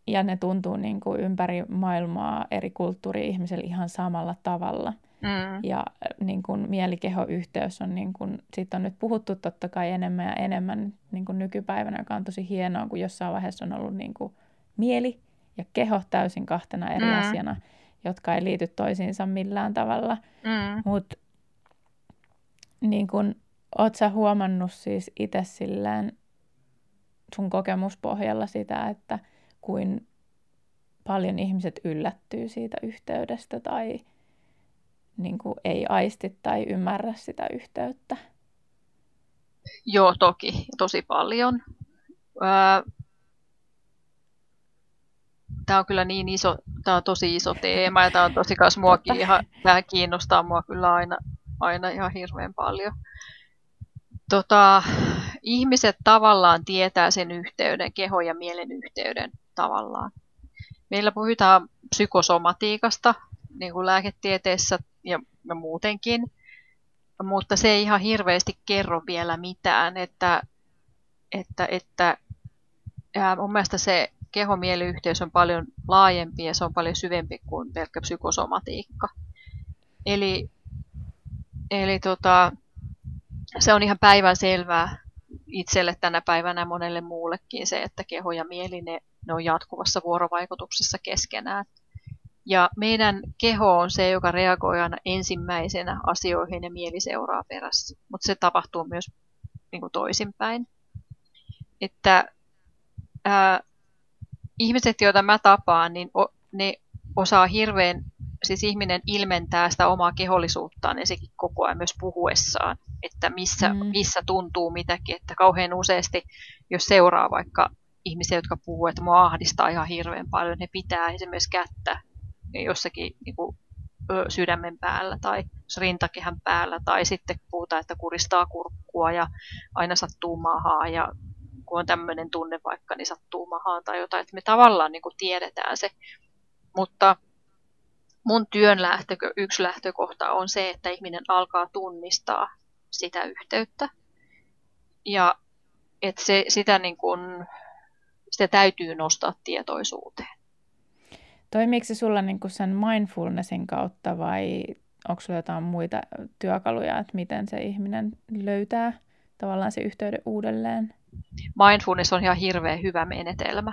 ja ne tuntuu niin kuin ympäri maailmaa eri kulttuuri-ihmisellä ihan samalla tavalla. Mm. Ja niin kuin mielikehoyhteys on, niin kuin, siitä on nyt puhuttu totta kai enemmän ja enemmän niin kuin nykypäivänä, joka on tosi hienoa, kun jossain vaiheessa on ollut niin kuin mieli ja keho täysin kahtena eri mm. asiana jotka ei liity toisiinsa millään tavalla. Mm. Mutta niin kun, oot sä huomannut siis itse silleen sun kokemuspohjalla sitä, että kuin paljon ihmiset yllättyy siitä yhteydestä tai niin kuin ei aisti tai ymmärrä sitä yhteyttä? Joo, toki. Tosi paljon. Öö, tämä on kyllä niin iso, tämä on tosi iso teema ja tämä on tosi kanssa muakin ihan vähän kiinnostaa mua kyllä aina, aina ihan hirveän paljon. Tota, ihmiset tavallaan tietää sen yhteyden, keho- ja mielen yhteyden tavallaan. Meillä puhutaan psykosomatiikasta, niin kuin lääketieteessä ja, ja muutenkin, mutta se ei ihan hirveästi kerro vielä mitään, että, että, että ja mun mielestä se kehomieliyhteys on paljon laajempi ja se on paljon syvempi kuin pelkkä psykosomatiikka. Eli, eli tota, se on ihan päivän selvää itselle tänä päivänä ja monelle muullekin se, että keho ja mieli ne, ne on jatkuvassa vuorovaikutuksessa keskenään. Ja meidän keho on se, joka reagoi aina ensimmäisenä asioihin ja mieli seuraa perässä. Mutta se tapahtuu myös niin toisinpäin. Että ää, ihmiset, joita mä tapaan, niin o, ne osaa hirveän, siis ihminen ilmentää sitä omaa kehollisuuttaan ja sekin koko ajan myös puhuessaan, että missä, mm. missä tuntuu mitäkin, että kauhean useasti jos seuraa vaikka ihmisiä, jotka puhuu, että mua ahdistaa ihan hirveän paljon, ne pitää esimerkiksi kättä jossakin niin kuin, sydämen päällä tai rintakehän päällä, tai sitten puhutaan, että kuristaa kurkkua ja aina sattuu mahaa ja kun on tämmöinen tunne vaikka, niin sattuu mahaan tai jotain, että me tavallaan niin kuin tiedetään se. Mutta mun työn lähtö, yksi lähtökohta on se, että ihminen alkaa tunnistaa sitä yhteyttä. Ja että se, sitä, niin kuin, sitä täytyy nostaa tietoisuuteen. Toimiiko se sulla niin kuin sen mindfulnessin kautta vai onko sulla jotain muita työkaluja, että miten se ihminen löytää tavallaan se yhteyden uudelleen? Mindfulness on ihan hirveän hyvä menetelmä.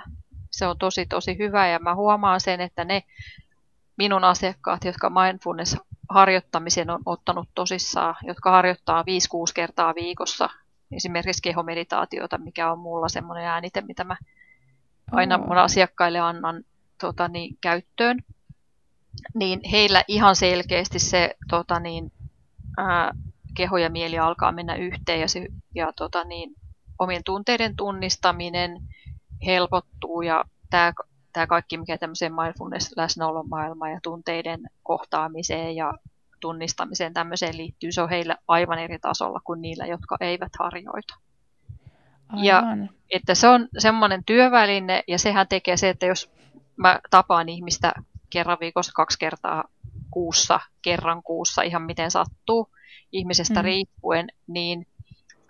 Se on tosi tosi hyvä ja mä huomaan sen, että ne minun asiakkaat, jotka mindfulness harjoittamisen on ottanut tosissaan, jotka harjoittaa 5-6 kertaa viikossa esimerkiksi kehomeditaatiota, mikä on mulla semmoinen äänite, mitä mä aina mun asiakkaille annan tota, niin, käyttöön, niin heillä ihan selkeästi se tota, niin, ää, keho ja mieli alkaa mennä yhteen ja, se, ja tota, niin, omien tunteiden tunnistaminen helpottuu ja tämä tämä kaikki, mikä tämmöiseen mindfulness-läsnäolon maailmaan ja tunteiden kohtaamiseen ja tunnistamiseen tämmöiseen liittyy, se on heillä aivan eri tasolla kuin niillä, jotka eivät harjoita. Aivan. Ja että se on semmoinen työväline ja sehän tekee se, että jos mä tapaan ihmistä kerran viikossa, kaksi kertaa kuussa, kerran kuussa, ihan miten sattuu ihmisestä mm. riippuen, niin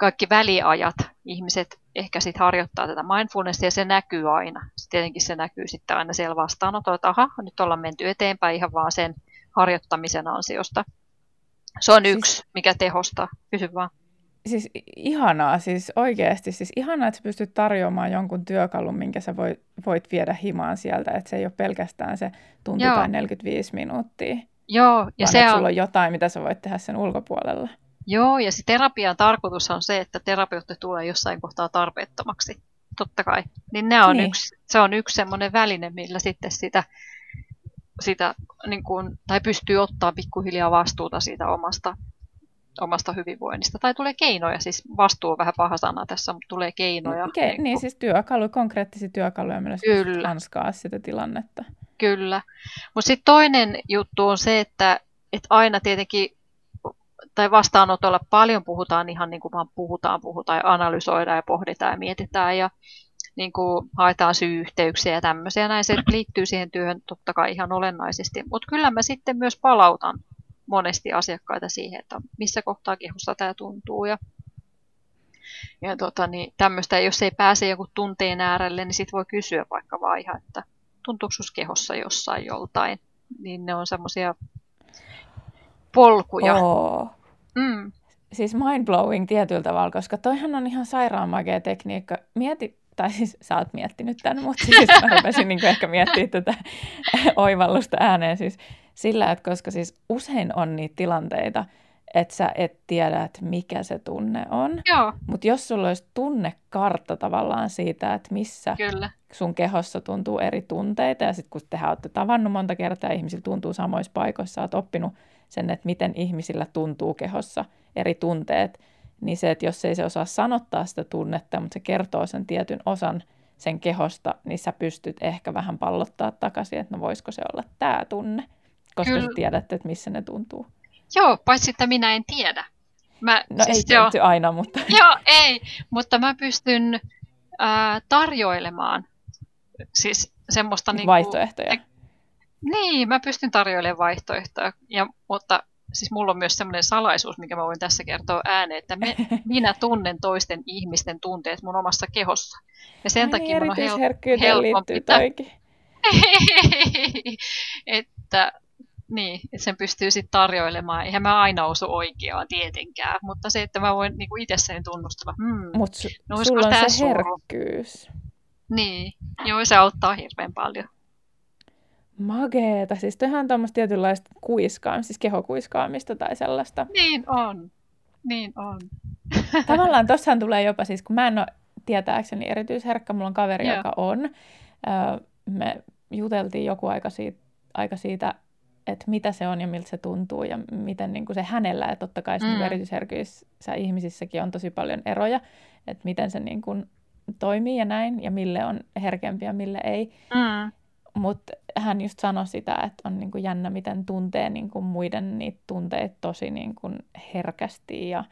kaikki väliajat ihmiset ehkä sitten harjoittaa tätä mindfulnessia ja se näkyy aina. Sitten tietenkin se näkyy sitten aina siellä vastaanotolla, että aha, nyt ollaan menty eteenpäin ihan vaan sen harjoittamisen ansiosta. Se on siis, yksi, mikä tehostaa. Kysy vaan. Siis ihanaa, siis oikeasti, siis ihanaa, että sä pystyt tarjoamaan jonkun työkalun, minkä sä voit, voit viedä himaan sieltä, että se ei ole pelkästään se tunti Joo. tai 45 minuuttia. Joo, ja se on... sulla on jotain, mitä sä voit tehdä sen ulkopuolella. Joo, ja se terapian tarkoitus on se, että terapeutti tulee jossain kohtaa tarpeettomaksi. Totta kai. Niin, ne on niin. Yksi, se on yksi semmoinen väline, millä sitten sitä, sitä niin kuin, tai pystyy ottaa pikkuhiljaa vastuuta siitä omasta, omasta hyvinvoinnista. Tai tulee keinoja, siis vastuu on vähän paha sana tässä, mutta tulee keinoja. Ke- niin, niin siis työkalu, konkreettisia työkaluja, millä Kyllä. hanskaa sitä tilannetta. Kyllä. Mutta sitten toinen juttu on se, että, että aina tietenkin tai vastaanotolla paljon puhutaan ihan niin kuin vaan puhutaan, puhutaan ja analysoidaan ja pohditaan ja mietitään ja niin kuin haetaan syy-yhteyksiä ja tämmöisiä. Näin se liittyy siihen työhön totta kai ihan olennaisesti. Mutta kyllä mä sitten myös palautan monesti asiakkaita siihen, että missä kohtaa kehossa tämä tuntuu. Ja, ja tota, niin tämmöistä, jos ei pääse joku tunteen äärelle, niin sitten voi kysyä vaikka vaan ihan, että tuntuuko kehossa jossain joltain. Niin ne on semmoisia polkuja. Oh. Mm. Siis mind-blowing tietyllä tavalla, koska toihan on ihan sairaan makea tekniikka. Mieti, tai siis sä oot miettinyt tämän, mutta siis mä rupesin niin ehkä miettimään tätä oivallusta ääneen siis sillä, että koska siis usein on niitä tilanteita, että sä et tiedä, että mikä se tunne on. Mutta jos sulla olisi tunnekartta tavallaan siitä, että missä Kyllä. sun kehossa tuntuu eri tunteita, ja sitten kun tehän olette tavannut monta kertaa ja ihmisillä tuntuu samoissa paikoissa, sä oot oppinut sen, että miten ihmisillä tuntuu kehossa eri tunteet, niin se, että jos ei se osaa sanottaa sitä tunnetta, mutta se kertoo sen tietyn osan sen kehosta, niin sä pystyt ehkä vähän pallottaa takaisin, että no voisiko se olla tämä tunne, koska Kyllä. sä tiedät, että missä ne tuntuu. Joo, paitsi että minä en tiedä. Mä, no siis ei jo, aina, mutta... <laughs> Joo, ei, mutta mä pystyn äh, tarjoilemaan siis semmoista... Niin Vaihtoehtoja. Kuin, niin, mä pystyn tarjoilemaan vaihtoehtoja, ja, mutta siis mulla on myös semmoinen salaisuus, mikä mä voin tässä kertoa ääneen, että me, <laughs> minä tunnen toisten ihmisten tunteet mun omassa kehossa. Ja sen Ai takia mun on hel- helpompi... <laughs> että niin, että sen pystyy sitten tarjoilemaan. Eihän mä aina osu oikeaan tietenkään, mutta se, että mä voin niinku itse sen tunnustella. Hmm, Mutta su- no, sulla on se herkkyys. Niin, joo, se auttaa hirveän paljon. Mageeta. Siis tehdään tuommoista tietynlaista kuiskaamista, siis kehokuiskaamista tai sellaista. Niin on. Niin on. <laughs> Tavallaan tossahan tulee jopa, siis kun mä en ole tietääkseni erityisherkkä, mulla on kaveri, Joo. joka on. Me juteltiin joku aika siitä, aika siitä, että mitä se on ja miltä se tuntuu ja miten niin kuin se hänellä, että totta kai mm. erityisherkyissä ihmisissäkin on tosi paljon eroja, että miten se niin kuin toimii ja näin, ja mille on herkempi ja mille ei. Mm. Mutta hän just sanoi sitä, että on niinku jännä, miten tuntee niinku muiden niitä tunteita tosi niinku herkästi. Ja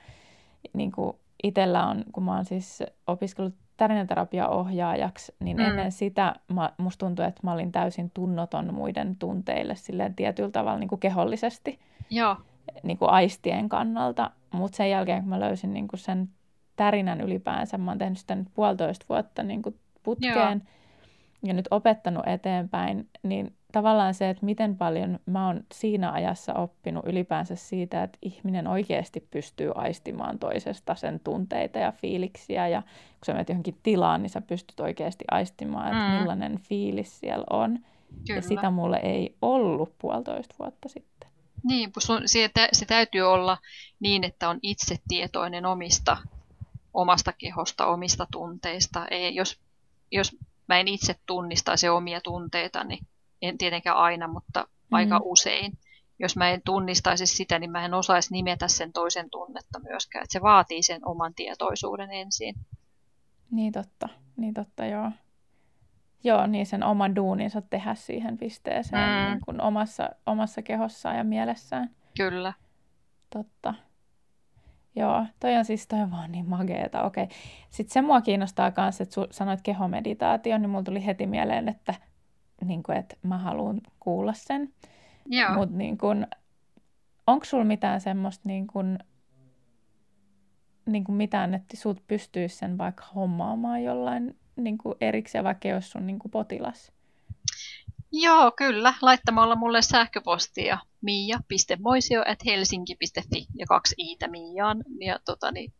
niinku itsellä on, kun mä oon siis opiskellut tarinaterapiaohjaajaksi, niin mm. ennen sitä mä, musta tuntui, että mä olin täysin tunnoton muiden tunteille silleen tietyllä tavalla niin kuin kehollisesti. Joo. Niin kuin aistien kannalta. Mutta sen jälkeen, kun mä löysin niin kuin sen tärinän ylipäänsä, mä oon tehnyt sitä nyt puolitoista vuotta niin kuin putkeen Joo. Ja nyt opettanut eteenpäin, niin tavallaan se, että miten paljon mä oon siinä ajassa oppinut ylipäänsä siitä, että ihminen oikeasti pystyy aistimaan toisesta sen tunteita ja fiiliksiä. Ja kun sä menet johonkin tilaan, niin sä pystyt oikeasti aistimaan, että mm. millainen fiilis siellä on. Kyllä. Ja sitä mulle ei ollut puolitoista vuotta sitten. Niin, se, se täytyy olla niin, että on itse tietoinen omista, omasta kehosta, omista tunteista. Ei, jos, jos mä en itse tunnistaisi omia tunteita, niin en tietenkään aina, mutta mm. aika usein. Jos mä en tunnistaisi sitä, niin mä en osaisi nimetä sen toisen tunnetta myöskään. Että se vaatii sen oman tietoisuuden ensin. Niin totta, niin totta, joo. Joo, niin sen oman duuninsa tehdä siihen pisteeseen mm. niin kuin omassa, omassa kehossaan ja mielessään. Kyllä. Totta. Joo, toi on siis toi on vaan niin mageeta. Okei. Sitten se mua kiinnostaa myös, että sanoit kehomeditaatio, niin mulla tuli heti mieleen, että niin kuin, että mä haluan kuulla sen. Mutta niin onko sulla mitään semmoista niin kuin, niin kuin mitään, että sut pystyisi sen vaikka hommaamaan jollain niin kuin erikseen, vaikka jos sun niin kuin potilas? Joo, kyllä. Laittamalla mulle sähköpostia miia.moisio.helsinki.fi ja kaksi iitä Miiaan. Ja tota, niin,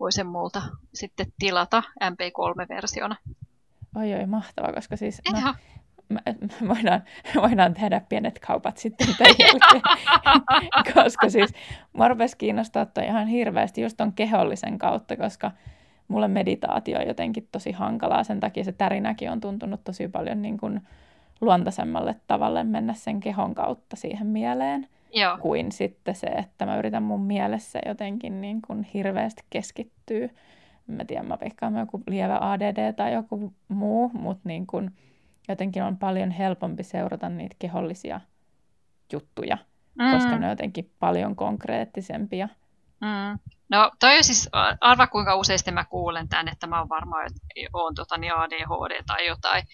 voi sen multa sitten tilata MP3-versiona. Oi oi, mahtavaa, koska siis no, me voidaan, <laughs> voidaan tehdä pienet kaupat sitten tämän <laughs> jälkeen. <laughs> koska siis rupesi kiinnostaa toi ihan hirveästi just ton kehollisen kautta, koska mulle meditaatio on jotenkin tosi hankalaa. Sen takia se tärinäkin on tuntunut tosi paljon niin kuin luontaisemmalle tavalle mennä sen kehon kautta siihen mieleen. Joo. Kuin sitten se, että mä yritän mun mielessä jotenkin niin kuin hirveästi keskittyä. Mä tiedän, mä veikkaan joku lievä ADD tai joku muu, mutta niin kuin, jotenkin on paljon helpompi seurata niitä kehollisia juttuja, mm. koska ne on jotenkin paljon konkreettisempia. Mm. No toi on siis, arva kuinka useasti mä kuulen tämän, että mä oon varmaan, että oon tota, niin ADHD tai jotain.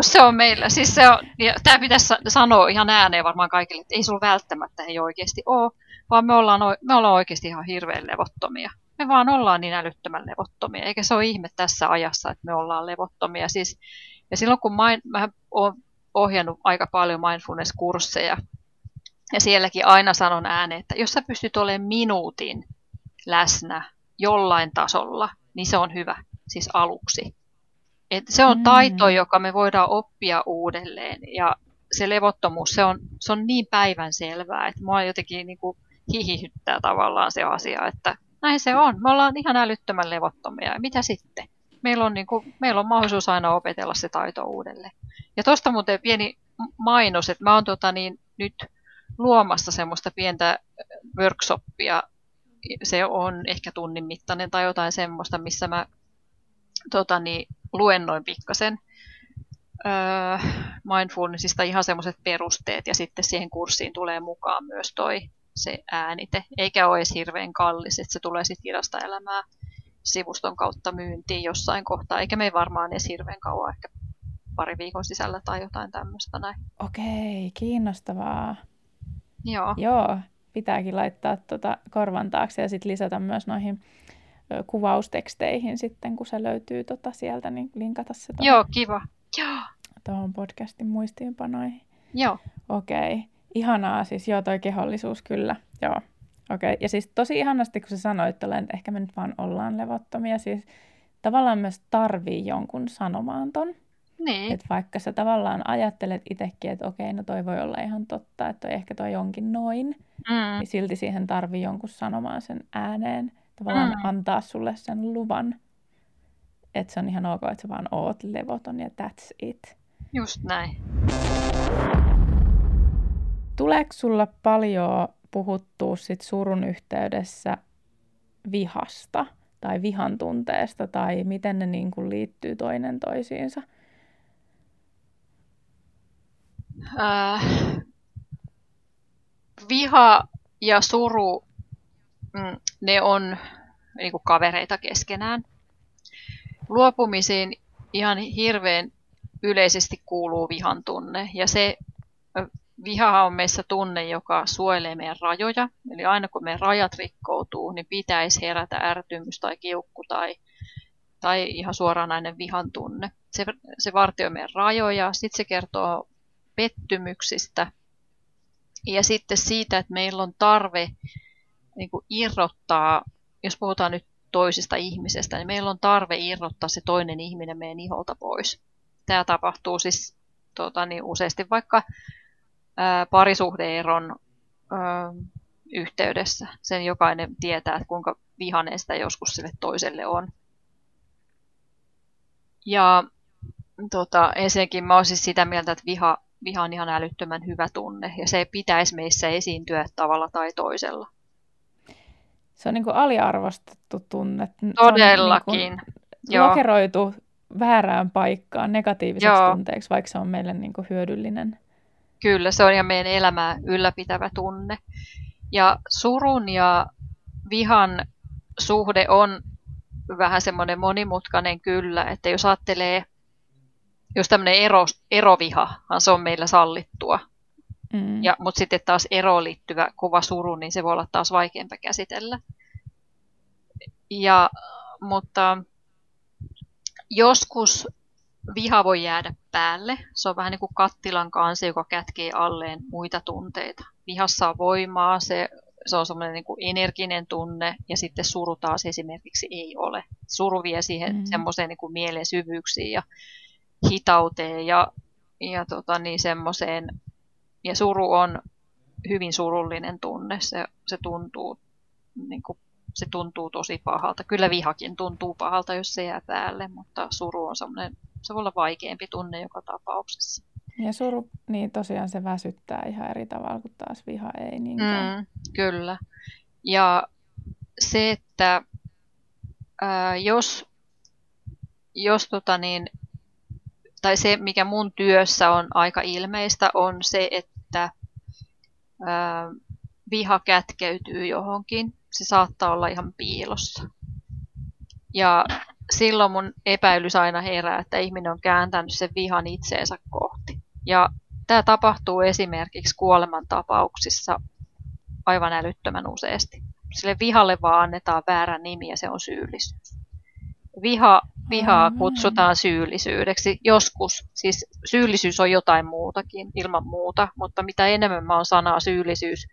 se on meillä, siis se on, ja tämä pitäisi sanoa ihan ääneen varmaan kaikille, että ei sulla välttämättä ei oikeasti ole, vaan me ollaan, me ollaan oikeasti ihan hirveän levottomia. Me vaan ollaan niin älyttömän levottomia, eikä se ole ihme tässä ajassa, että me ollaan levottomia. Siis ja silloin kun main, mä oon ohjannut aika paljon mindfulness-kursseja, ja sielläkin aina sanon ääneen, että jos sä pystyt olemaan minuutin läsnä jollain tasolla, niin se on hyvä, siis aluksi. Et se on mm. taito, joka me voidaan oppia uudelleen, ja se levottomuus, se on, se on niin päivän selvää, että mua jotenkin niin kuin hihihyttää tavallaan se asia, että näin se on. Me ollaan ihan älyttömän levottomia, ja mitä sitten? meillä on, niin kuin, meillä on mahdollisuus aina opetella se taito uudelleen. Ja tuosta muuten pieni mainos, että mä oon tota, niin, nyt luomassa semmoista pientä workshoppia, se on ehkä tunnin mittainen tai jotain semmoista, missä mä tota, niin, luennoin pikkasen öö, mindfulnessista ihan semmoiset perusteet ja sitten siihen kurssiin tulee mukaan myös toi se äänite, eikä ole edes hirveän kallis, että se tulee sitten hidasta elämää sivuston kautta myyntiin jossain kohtaa, eikä me varmaan edes hirveän kauan, ehkä pari viikon sisällä tai jotain tämmöistä näin. Okei, kiinnostavaa. Joo. Joo, pitääkin laittaa tuota korvan taakse ja sitten lisätä myös noihin kuvausteksteihin sitten, kun se löytyy tota sieltä, niin linkata se tuohon, Joo, kiva. Joo. tuohon podcastin muistiinpanoihin. Joo. Okei, ihanaa siis, joo toi kehollisuus kyllä, joo. Okei, okay. ja siis tosi ihanasti, kun sä sanoit, että ehkä me nyt vaan ollaan levottomia, siis tavallaan myös tarvii jonkun sanomaan ton. Niin. Että vaikka sä tavallaan ajattelet itsekin, että okei, no toi voi olla ihan totta, että toi ehkä toi onkin noin, mm. niin silti siihen tarvii jonkun sanomaan sen ääneen. Tavallaan mm. antaa sulle sen luvan, että se on ihan ok, että sä vaan oot levoton ja that's it. Just näin. Tuleeko sulla paljon puhuttua sit surun yhteydessä vihasta tai vihan tunteesta tai miten ne niin kuin liittyy toinen toisiinsa? Äh, viha ja suru, mm, ne on niin kuin kavereita keskenään. Luopumisiin ihan hirveän yleisesti kuuluu vihan tunne. Ja se viha on meissä tunne, joka suojelee meidän rajoja. Eli aina kun meidän rajat rikkoutuu, niin pitäisi herätä ärtymys tai kiukku tai, tai ihan suoranainen vihan tunne. Se, se vartioi meidän rajoja, sitten se kertoo pettymyksistä ja sitten siitä, että meillä on tarve niin kuin irrottaa, jos puhutaan nyt toisesta ihmisestä, niin meillä on tarve irrottaa se toinen ihminen meidän iholta pois. Tämä tapahtuu siis tuota, niin useasti vaikka ää, parisuhdeeron ää, yhteydessä. Sen jokainen tietää, että kuinka vihainen sitä joskus sille toiselle on. Ja tota, ensinnäkin mä olisin sitä mieltä, että viha, viha on ihan älyttömän hyvä tunne, ja se pitäisi meissä esiintyä tavalla tai toisella. Se on niin kuin aliarvostettu tunne. Todellakin. Se on niin kuin lokeroitu väärään paikkaan negatiiviseksi Joo. tunteeksi, vaikka se on meille niin kuin hyödyllinen. Kyllä, se on ja meidän elämää ylläpitävä tunne. Ja surun ja vihan suhde on vähän semmoinen monimutkainen kyllä, että jos ajattelee, jos tämmöinen ero, erovihahan se on meillä sallittua, mm. ja, mutta sitten taas eroon liittyvä kova suru, niin se voi olla taas vaikeampi käsitellä. Ja, mutta joskus viha voi jäädä päälle. Se on vähän niin kuin kattilan kansi, joka kätkee alleen muita tunteita. Vihassa on voimaa, se, se on semmoinen niin kuin energinen tunne, ja sitten suru taas esimerkiksi ei ole. Suru vie siihen mm. semmoiseen niin kuin mielen syvyyksiin ja hitauteen ja, ja tota niin, semmoiseen. Ja suru on hyvin surullinen tunne. Se, se tuntuu niin kuin se tuntuu tosi pahalta. Kyllä vihakin tuntuu pahalta, jos se jää päälle, mutta suru on semmoinen, se voi olla vaikeampi tunne joka tapauksessa. Ja suru, niin tosiaan se väsyttää ihan eri tavalla kuin taas viha ei niinkään. Mm, kyllä. Ja se, että ää, jos, jos tota niin, tai se, mikä mun työssä on aika ilmeistä, on se, että ää, viha kätkeytyy johonkin se saattaa olla ihan piilossa. Ja silloin mun epäilys aina herää, että ihminen on kääntänyt sen vihan itseensä kohti. Ja tämä tapahtuu esimerkiksi kuolemantapauksissa aivan älyttömän useasti. Sille vihalle vaan annetaan väärä nimi ja se on syyllisyys. Viha, vihaa kutsutaan syyllisyydeksi. Joskus, siis syyllisyys on jotain muutakin, ilman muuta, mutta mitä enemmän mä oon sanaa syyllisyys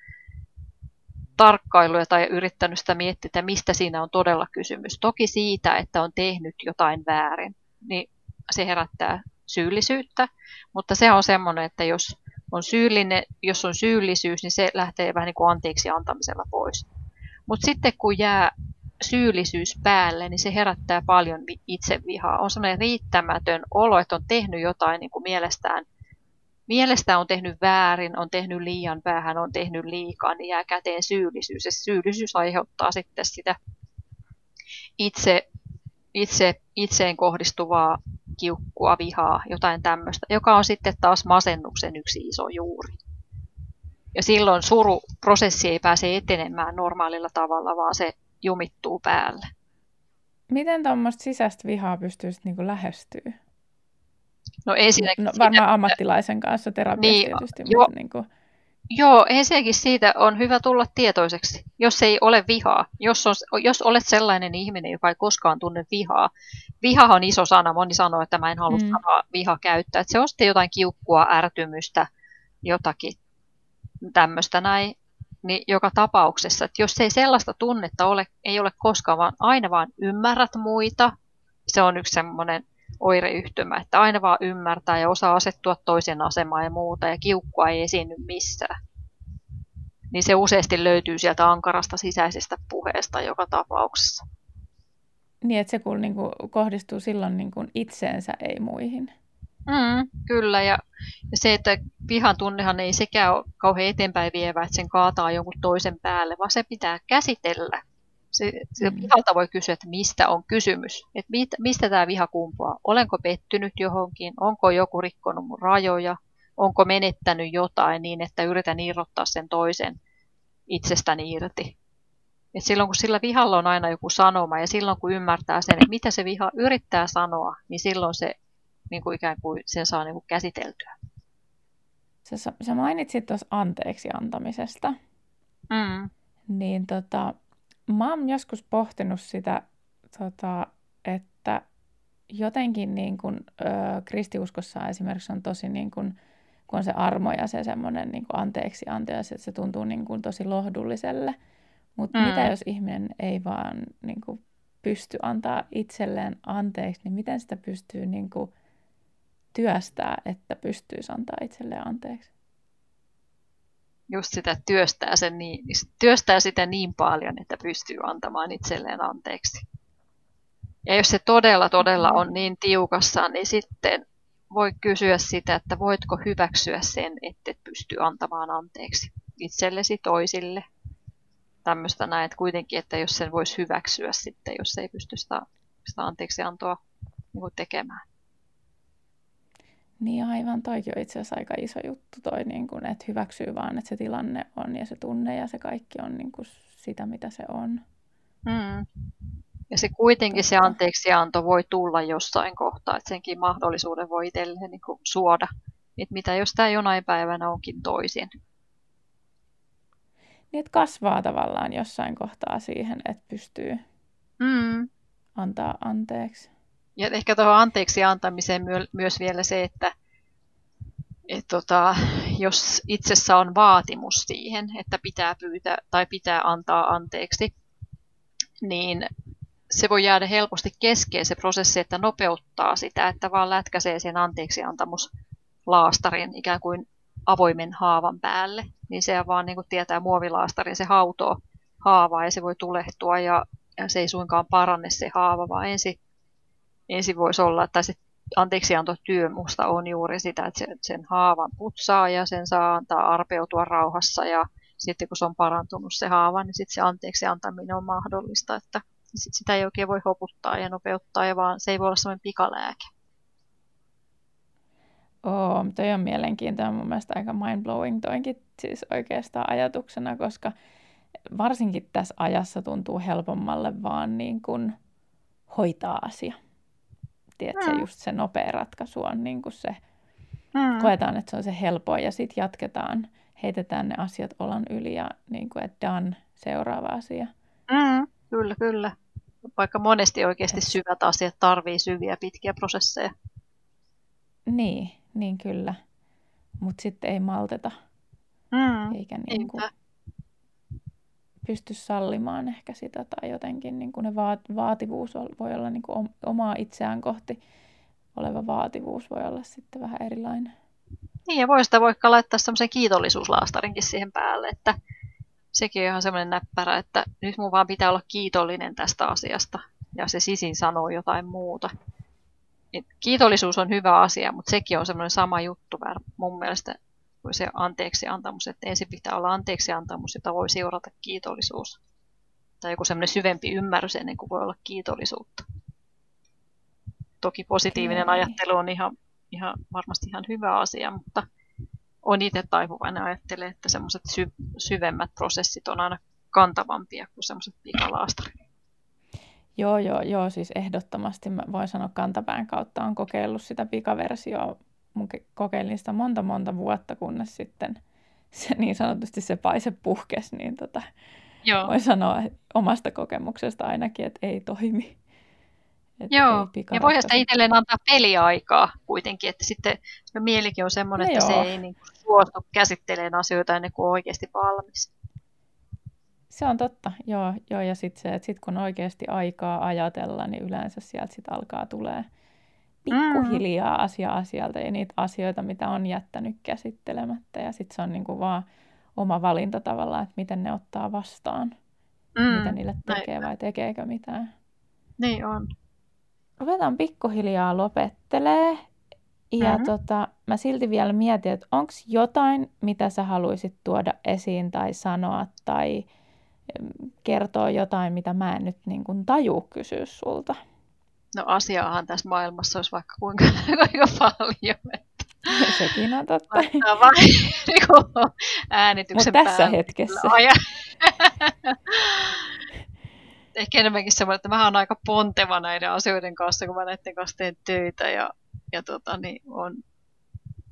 tarkkailuja tai yrittänyt sitä miettiä, että mistä siinä on todella kysymys. Toki siitä, että on tehnyt jotain väärin, niin se herättää syyllisyyttä, mutta se on semmoinen, että jos on, syyllinen, jos on syyllisyys, niin se lähtee vähän niin kuin anteeksi antamisella pois. Mutta sitten kun jää syyllisyys päälle, niin se herättää paljon itsevihaa. On sellainen riittämätön olo, että on tehnyt jotain niin kuin mielestään mielestä on tehnyt väärin, on tehnyt liian vähän, on tehnyt liikaa, niin jää käteen syyllisyys. Ja syyllisyys aiheuttaa sitten sitä itse, itse, itseen kohdistuvaa kiukkua, vihaa, jotain tämmöistä, joka on sitten taas masennuksen yksi iso juuri. Ja silloin suruprosessi ei pääse etenemään normaalilla tavalla, vaan se jumittuu päälle. Miten tuommoista sisäistä vihaa pystyy sitten niinku lähestyä? No ensinnäkin... No, varmaan siitä, ammattilaisen kanssa terapiassa niin, tietysti. Jo, mutta niin kuin... Joo, ensinnäkin siitä on hyvä tulla tietoiseksi, jos ei ole vihaa. Jos, on, jos olet sellainen ihminen, joka ei koskaan tunne vihaa. Viha on iso sana, moni sanoo, että mä en halua mm. sanaa viha käyttää. Että se on sitten jotain kiukkua, ärtymystä, jotakin tämmöistä näin. Niin joka tapauksessa, että jos ei sellaista tunnetta ole, ei ole koskaan, vaan aina vaan ymmärrät muita, se on yksi semmoinen oireyhtymä, että aina vaan ymmärtää ja osaa asettua toisen asemaan ja muuta, ja kiukkua ei esiinny missään. Niin se useasti löytyy sieltä ankarasta sisäisestä puheesta joka tapauksessa. Niin, että se kun niin kuin, kohdistuu silloin niin itseensä, ei muihin. Mm, kyllä, ja, ja se, että vihan tunnehan ei sekään ole kauhean eteenpäin vievä, että sen kaataa jonkun toisen päälle, vaan se pitää käsitellä Se, se mm. vihalta voi kysyä, että mistä on kysymys, että mit, mistä tämä viha kumpuaa. Olenko pettynyt johonkin, onko joku rikkonut mun rajoja, onko menettänyt jotain niin, että yritän irrottaa sen toisen itsestäni irti. Et silloin kun sillä vihalla on aina joku sanoma ja silloin kun ymmärtää sen, että mitä se viha yrittää sanoa, niin silloin se niin kuin ikään kuin sen saa niin kuin käsiteltyä. Sä, sä mainitsit tuossa anteeksi antamisesta. Mm. Niin tota, mä oon joskus pohtinut sitä, tota, että jotenkin niin kun, ö, kristiuskossa esimerkiksi on tosi niin kun, kun on se armo ja se semmoinen niin anteeksi antaja, että se tuntuu niin kun, tosi lohdulliselle. Mutta mm. mitä jos ihminen ei vaan niin kun, pysty antaa itselleen anteeksi, niin miten sitä pystyy niin kun, työstää, että pystyisi antaa itselleen anteeksi? Just sitä työstää, sen niin, työstää sitä niin paljon, että pystyy antamaan itselleen anteeksi. Ja jos se todella, todella on niin tiukassa, niin sitten voi kysyä sitä, että voitko hyväksyä sen, että et pysty antamaan anteeksi itsellesi toisille. Tämmöistä näin, että kuitenkin, että jos sen voisi hyväksyä sitten, jos ei pysty sitä, sitä anteeksiantoa niin tekemään. Niin aivan, toikin on itse asiassa aika iso juttu toi, niin kun, että hyväksyy vaan, että se tilanne on ja se tunne ja se kaikki on niin kuin sitä, mitä se on. Mm. Ja se kuitenkin se anteeksianto voi tulla jossain kohtaa, että senkin mahdollisuuden voi itselleen niin kuin suoda. Että mitä jos tämä jonain päivänä onkin toisin. Niin, että kasvaa tavallaan jossain kohtaa siihen, että pystyy mm. antaa anteeksi. Ja ehkä tuohon anteeksi antamiseen myö, myös vielä se, että et tota, jos itsessä on vaatimus siihen, että pitää pyytää tai pitää antaa anteeksi, niin se voi jäädä helposti keskeen se prosessi, että nopeuttaa sitä, että vaan lätkäsee sen anteeksiantamuslaastarin ikään kuin avoimen haavan päälle, niin se vaan niin kuin tietää muovilaastarin, se hautoo haavaa ja se voi tulehtua ja, ja se ei suinkaan paranne se haava, vaan ensin ensin voisi olla, että se anteeksiantotyö musta on juuri sitä, että sen haavan putsaa ja sen saa antaa arpeutua rauhassa ja sitten kun se on parantunut se haava, niin sitten se anteeksi antaminen on mahdollista, että sit sitä ei oikein voi hoputtaa ja nopeuttaa, ja vaan se ei voi olla sellainen pikalääke. Oo, toi on mielenkiintoinen mun mielestä aika mindblowing toinkin siis oikeastaan ajatuksena, koska varsinkin tässä ajassa tuntuu helpommalle vaan niin kuin hoitaa asia tiedätkö, mm. just se nopea ratkaisu on niin kuin se, mm. koetaan, että se on se helpoin ja sitten jatketaan, heitetään ne asiat olan yli ja niin kuin, että done, seuraava asia. Mm, kyllä, kyllä. Vaikka monesti oikeasti syvät asiat tarvii syviä pitkiä prosesseja. Niin, niin kyllä. Mutta sitten ei malteta. Mm, Eikä niin kuin, pysty sallimaan ehkä sitä tai jotenkin niin kuin ne vaat- vaativuus voi olla niin kuin omaa itseään kohti oleva vaativuus voi olla sitten vähän erilainen. Niin ja voi sitä vaikka laittaa semmoisen kiitollisuuslaastarinkin siihen päälle, että sekin on ihan semmoinen näppärä, että nyt mun vaan pitää olla kiitollinen tästä asiasta ja se sisin sanoo jotain muuta. Et kiitollisuus on hyvä asia, mutta sekin on semmoinen sama juttu mun mielestä se anteeksi antamus, että ensin pitää olla anteeksi antamus, jota voi seurata kiitollisuus. Tai joku semmoinen syvempi ymmärrys ennen kuin voi olla kiitollisuutta. Toki positiivinen okay. ajattelu on ihan, ihan, varmasti ihan hyvä asia, mutta on itse taipuvainen ajattelee, että semmoiset sy- syvemmät prosessit on aina kantavampia kuin semmoiset pikalaastarit. Joo, joo, joo, siis ehdottomasti mä voin sanoa kantapään kautta on kokeillut sitä pikaversioa kokeilin sitä monta monta vuotta, kunnes sitten se niin sanotusti se paise puhkesi, niin tota, Joo. voin sanoa omasta kokemuksesta ainakin, että ei toimi. Että Joo, ei ja voihan sitä itselleen antaa peliaikaa kuitenkin, että sitten no mielikin on semmoinen, no että joo. se ei niin suostu käsittelemään asioita ennen kuin on oikeasti valmis. Se on totta, joo, joo ja sitten se, että sit kun oikeasti aikaa ajatella, niin yleensä sieltä sitten alkaa tulee pikkuhiljaa asia asialta ja niitä asioita, mitä on jättänyt käsittelemättä. Ja sitten se on niinku vaan oma valinta tavallaan, että miten ne ottaa vastaan. Mm. Mitä niille tekee vai tekeekö mitään. Niin on. Ruvetaan pikkuhiljaa lopettelee. Ja mm-hmm. tota, mä silti vielä mietin, että onko jotain, mitä sä haluaisit tuoda esiin tai sanoa tai kertoo jotain, mitä mä en nyt niin kuin taju kysyä sulta. No asiaahan tässä maailmassa olisi vaikka kuinka, <laughs> kuinka paljon. Että... Sekin on totta. vain <laughs> niin äänityksen Mutta tässä hetkessä. Aja. <laughs> Ehkä enemmänkin semmoinen, että mä oon aika ponteva näiden asioiden kanssa, kun mä näiden kanssa teen töitä ja, ja tota, niin on,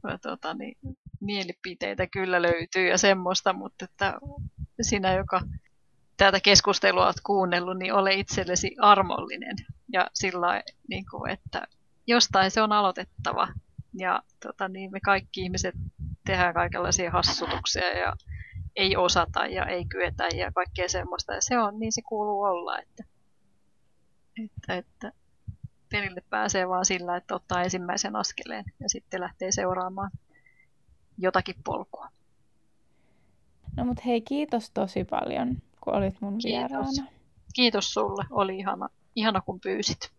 ja, tota, niin, mielipiteitä kyllä löytyy ja semmoista, mutta että sinä, joka tätä keskustelua olet kuunnellut, niin ole itsellesi armollinen ja sillä niin kuin, että jostain se on aloitettava ja tota, niin me kaikki ihmiset tehdään kaikenlaisia hassutuksia ja ei osata ja ei kyetä ja kaikkea semmoista. Ja se on, niin se kuuluu olla, että, että, että perille pääsee vaan sillä, että ottaa ensimmäisen askeleen ja sitten lähtee seuraamaan jotakin polkua. No mut hei, kiitos tosi paljon, kun olit mun kiitos. vieraana. Kiitos sulle, oli ihana, ihana kun pyysit.